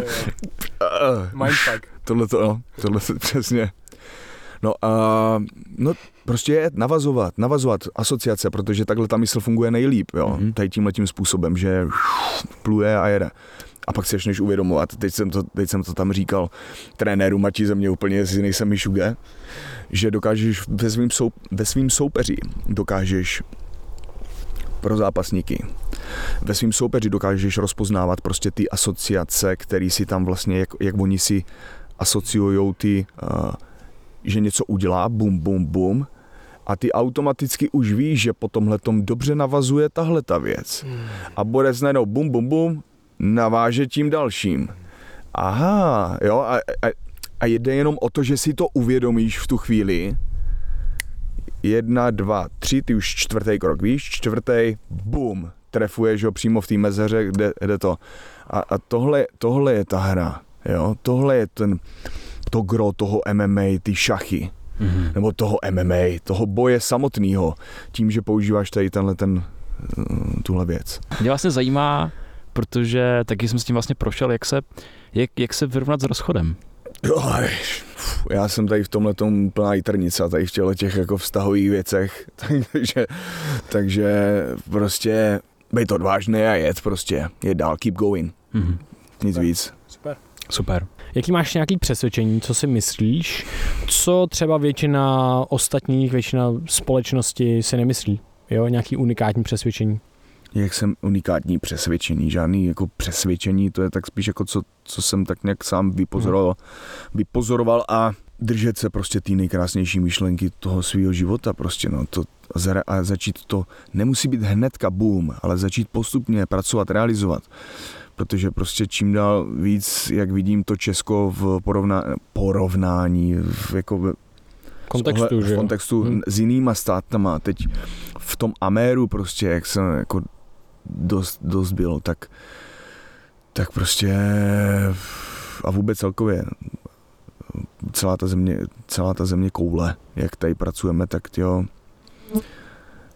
Mindfuck. Tohle to, no, tohle to přesně. No a no, prostě je navazovat, navazovat asociace, protože takhle ta mysl funguje nejlíp, jo, mm-hmm. tady tímhle tím způsobem, že pluje a jede. A pak si než uvědomovat, teď jsem, to, teď jsem to tam říkal trenéru Mači ze mě úplně, jestli nejsem Mišuge, že dokážeš ve svým, sou, ve svým soupeři, dokážeš pro zápasníky. Ve svým soupeři dokážeš rozpoznávat prostě ty asociace, které si tam vlastně, jak, jak oni si asociují ty, uh, že něco udělá, bum, bum, bum, a ty automaticky už víš, že po tomhle tom dobře navazuje tahle ta věc. Hmm. A Borec najednou bum, bum, bum, naváže tím dalším. Aha, jo, a, a, a jde jenom o to, že si to uvědomíš v tu chvíli. Jedna, dva, tři, ty už čtvrtý krok, víš, čtvrtý, bum, trefuješ ho přímo v té mezeře, kde, kde to. A, a tohle, tohle je ta hra, jo, tohle je ten, to gro toho MMA, ty šachy, mm-hmm. nebo toho MMA, toho boje samotného, tím, že používáš tady tenhle ten, eh, tuhle věc. Mě vlastně zajímá, protože taky jsem s tím vlastně prošel, jak se, jak, jak se vyrovnat s rozchodem. Jo, já jsem tady v tomhle tom plná jitrnice, tady v těchto těch jako vztahových věcech, takže, takže prostě být odvážný a jet prostě, je dál, keep going, mm-hmm. nic Super. víc. Super. Super. Jaký máš nějaký přesvědčení, co si myslíš, co třeba většina ostatních, většina společnosti si nemyslí? jo, nějaký unikátní přesvědčení. Jak jsem unikátní přesvědčení, žádný jako přesvědčení, to je tak spíš jako co, co jsem tak nějak sám vypozoroval, vypozoroval a držet se prostě té nejkrásnější myšlenky toho svého života prostě, no, to, a začít to, nemusí být hnedka boom, ale začít postupně pracovat, realizovat. Protože prostě čím dál víc, jak vidím to Česko v porovná, porovnání, v, jako v, kontextu, v kontextu hmm. s jinýma státama, teď v tom Améru prostě, jak jsem jako dost, dost byl, tak, tak prostě a vůbec celkově celá ta země, celá ta země koule, jak tady pracujeme, tak jo,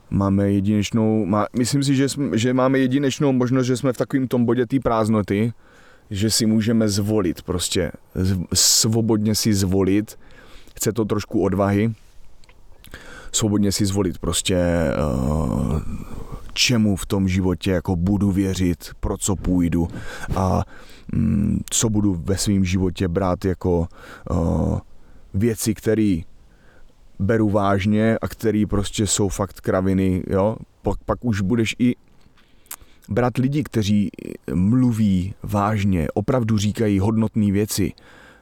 máme jedinečnou, má, myslím si, že, jsme, že máme jedinečnou možnost, že jsme v takovém tom bodě té prázdnoty, že si můžeme zvolit prostě, svobodně si zvolit, chce to trošku odvahy, svobodně si zvolit prostě uh, čemu v tom životě jako budu věřit, pro co půjdu a um, co budu ve svém životě brát jako uh, věci, které beru vážně a který prostě jsou fakt kraviny, jo, pak, pak už budeš i brát lidi, kteří mluví vážně, opravdu říkají hodnotné věci,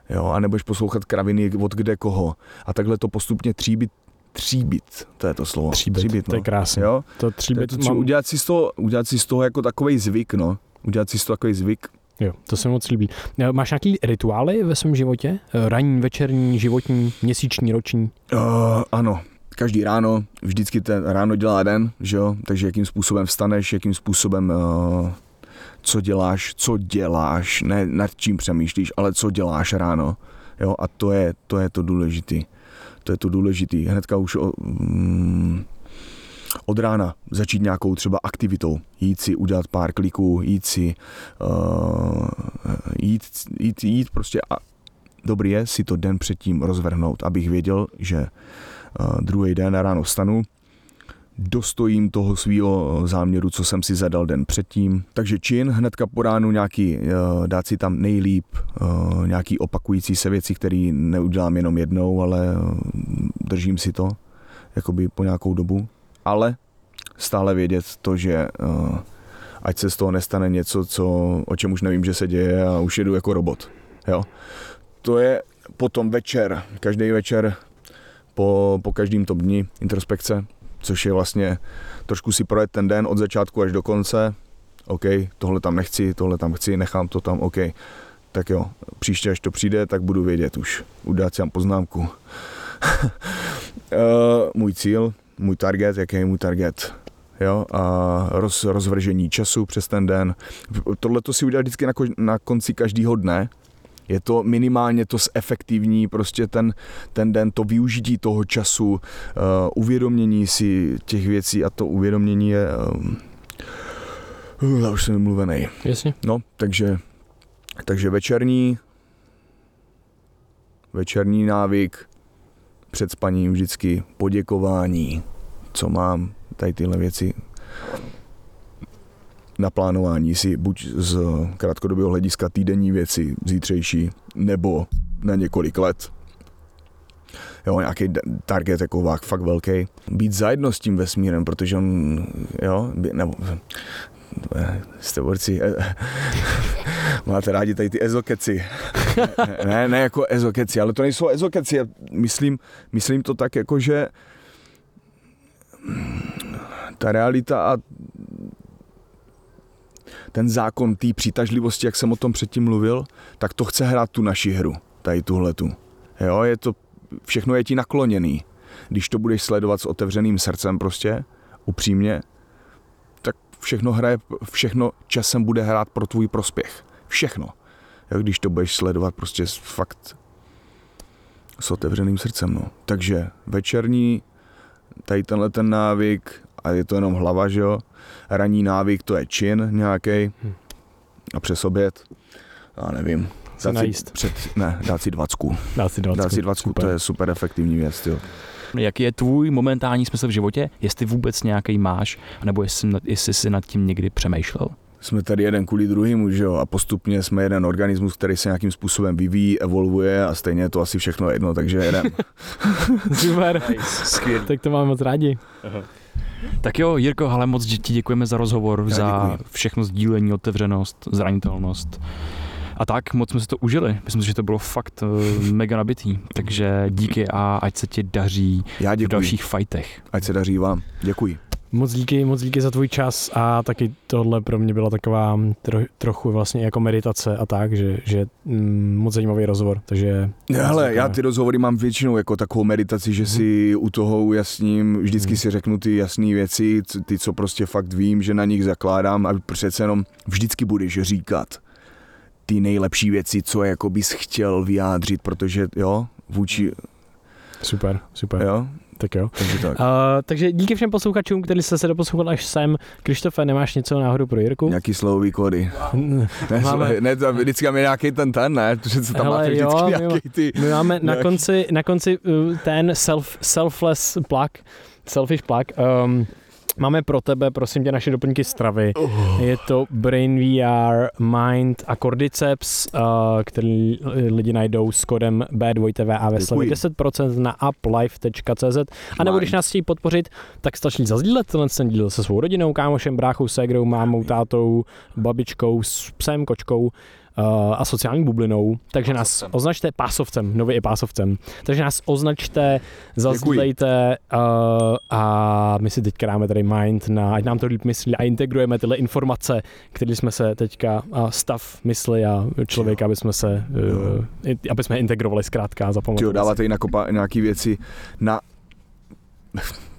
jo, a nebudeš poslouchat kraviny od kde koho. A takhle to postupně tříbit, tříbit, to je to slovo. Tříbit, tříbit no. to je krásné. Jo? To tříbit to, mám... udělat, si z toho, udělat si z toho jako takový zvyk, no. Udělat si z toho takový zvyk, Jo, to se moc líbí. Eh, máš nějaký rituály ve svém životě? Eh, ranní, večerní, životní, měsíční, roční? Uh, ano, každý ráno, vždycky ten ráno dělá den, že jo? takže jakým způsobem vstaneš, jakým způsobem uh, co děláš, co děláš, ne nad čím přemýšlíš, ale co děláš ráno. Jo? A to je to, je to důležité. To je to důležité. Hnedka už o, mm, od rána začít nějakou třeba aktivitou, jít si udělat pár kliků, jít si, uh, jít, jít, jít prostě a dobrý je si to den předtím rozvrhnout, abych věděl, že uh, druhý den ráno vstanu, dostojím toho svého záměru, co jsem si zadal den předtím. Takže čin, hnedka po ránu nějaký, uh, dát si tam nejlíp, uh, nějaký opakující se věci, které neudělám jenom jednou, ale držím si to jakoby po nějakou dobu ale stále vědět to, že ať se z toho nestane něco, co, o čem už nevím, že se děje a už jedu jako robot. Jo? To je potom večer, každý večer po, po každém tom dni introspekce, což je vlastně trošku si projet ten den od začátku až do konce. OK, tohle tam nechci, tohle tam chci, nechám to tam, OK. Tak jo, příště, až to přijde, tak budu vědět už. Udělat si tam poznámku. uh, můj cíl, můj target, jaký je můj target, jo, a roz, rozvržení času přes ten den. Tohle to si udělat vždycky na, na konci každého dne, je to minimálně to zefektivní prostě ten, ten den, to využití toho času, uh, uvědomění si těch věcí a to uvědomění je uh, uh, už jsem mluvený. Jasně. No, takže, takže večerní večerní návyk, před spaním vždycky poděkování, co mám, tady tyhle věci na plánování si buď z krátkodobého hlediska týdenní věci, zítřejší, nebo na několik let. Jo, nějaký target jako fakt velký. Být zajedno s tím vesmírem, protože on, jo, nebo jste borci, eh, máte rádi tady ty ezokeci. ne, ne jako ezokeci, ale to nejsou ezokeci. Myslím, myslím to tak jako, že ta realita a ten zákon té přitažlivosti, jak jsem o tom předtím mluvil, tak to chce hrát tu naši hru, tady tuhletu. Jo, je to, všechno je ti nakloněný. Když to budeš sledovat s otevřeným srdcem prostě, upřímně, všechno hraje, všechno časem bude hrát pro tvůj prospěch. Všechno. Jak když to budeš sledovat prostě fakt s otevřeným srdcem. No. Takže večerní, tady tenhle ten návyk, a je to jenom hlava, že jo, ranní návyk, to je čin nějaký hm. a přes oběd, já nevím, dát si, před, ne, dát si dvacku. Dát si dvacku, dát si dvacku to je super efektivní věc, jo. Jaký je tvůj momentální smysl v životě? Jestli vůbec nějaký máš, nebo jestli, jestli jsi nad tím někdy přemýšlel? jsme tady jeden kvůli druhým, že jo, a postupně jsme jeden organismus, který se nějakým způsobem vyvíjí, evolvuje a stejně je to asi všechno jedno, takže jeden. Super, nice. tak to máme moc rádi. Aha. Tak jo, Jirko, ale moc ti děkujeme za rozhovor, Já za děkuji. všechno sdílení, otevřenost, zranitelnost. A tak, moc jsme si to užili. Myslím si, že to bylo fakt uh, mega nabitý. Takže díky a ať se ti daří Já v dalších fightech. Ať se daří vám. Děkuji. Moc díky, moc díky za tvůj čas a taky tohle pro mě byla taková tro, trochu vlastně jako meditace a tak, že, že mm, moc zajímavý rozhovor, takže... Hele, já ty rozhovory mám většinou jako takovou meditaci, že si u toho ujasním, vždycky Mhm. si řeknu ty jasné věci, ty, co prostě fakt vím, že na nich zakládám a přece jenom vždycky budeš říkat ty nejlepší věci, co jako bys chtěl vyjádřit, protože jo, vůči, Super, super, jo, tak jo. takže tak. Uh, takže díky všem posluchačům, kteří jste se doposlouchali až sem. Krištofe, nemáš něco náhodou pro Jirku? Nějaký slovový kódy. Mm, Ne, Máme- ne to vždycky máme nějaký ten ten, ne? Protože se tam Hele, máte jo, vždycky my nějaký ty... My máme na Nějaký- konci, na konci uh, ten self, selfless plug, selfish plug. Um, máme pro tebe, prosím tě, naše doplňky stravy. Oh. Je to Brain VR, Mind a Cordyceps, uh, který lidi najdou s kodem B2TV a ve slevě Děkuji. 10% na uplife.cz. A nebo když nás chtějí podpořit, tak stačí zazdílet tenhle ten díl se svou rodinou, kámošem, bráchou, ségrou, mámou, tátou, babičkou, s psem, kočkou a sociální bublinou. Takže nás Pásovcem. označte pásovcem, nově i pásovcem. Takže nás označte, zazdílejte uh, a my si teďka dáme tady mind na, ať nám to líp myslí a integrujeme tyhle informace, které jsme se teďka, a stav mysli a člověka, aby jsme se, uh, aby jsme integrovali zkrátka za pomoc. Tyjo, dáváte i na kopa, nějaký věci na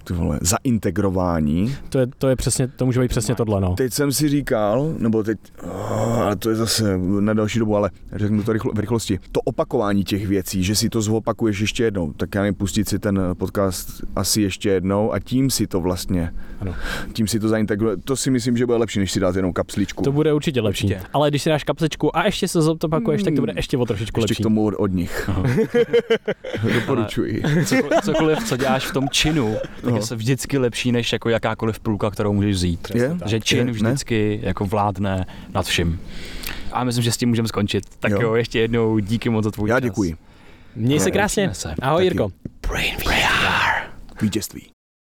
ty vole, zaintegrování. To je, to je přesně, to může být přesně tohle, no. Teď jsem si říkal, nebo teď, oh, ale to je zase na další dobu, ale řeknu to rychlo, v rychlosti. To opakování těch věcí, že si to zopakuješ ještě jednou, tak já nevím, pustit si ten podcast asi ještě jednou a tím si to vlastně, Ano. tím si to zaintegruje. To si myslím, že bude lepší, než si dát jenom kapsličku. To bude určitě lepší. Určitě. Ale když si dáš kapsličku a ještě se zopakuješ, tak to bude ještě o trošičku ještě lepší. k tomu od, od nich. Doporučuji. Cokoliv, cokoliv, co děláš v tom činu, tak No. Je se vždycky lepší než jako jakákoliv půlka, kterou můžeš vzít. Je? Že čin Je, vždycky jako vládne nad vším. A myslím, že s tím můžeme skončit. Tak jo, Jo. ještě jednou díky moc za tvůj Já čas. děkuji. Měj se No, krásně. Se. Ahoj Taky. Jirko. Vítězství.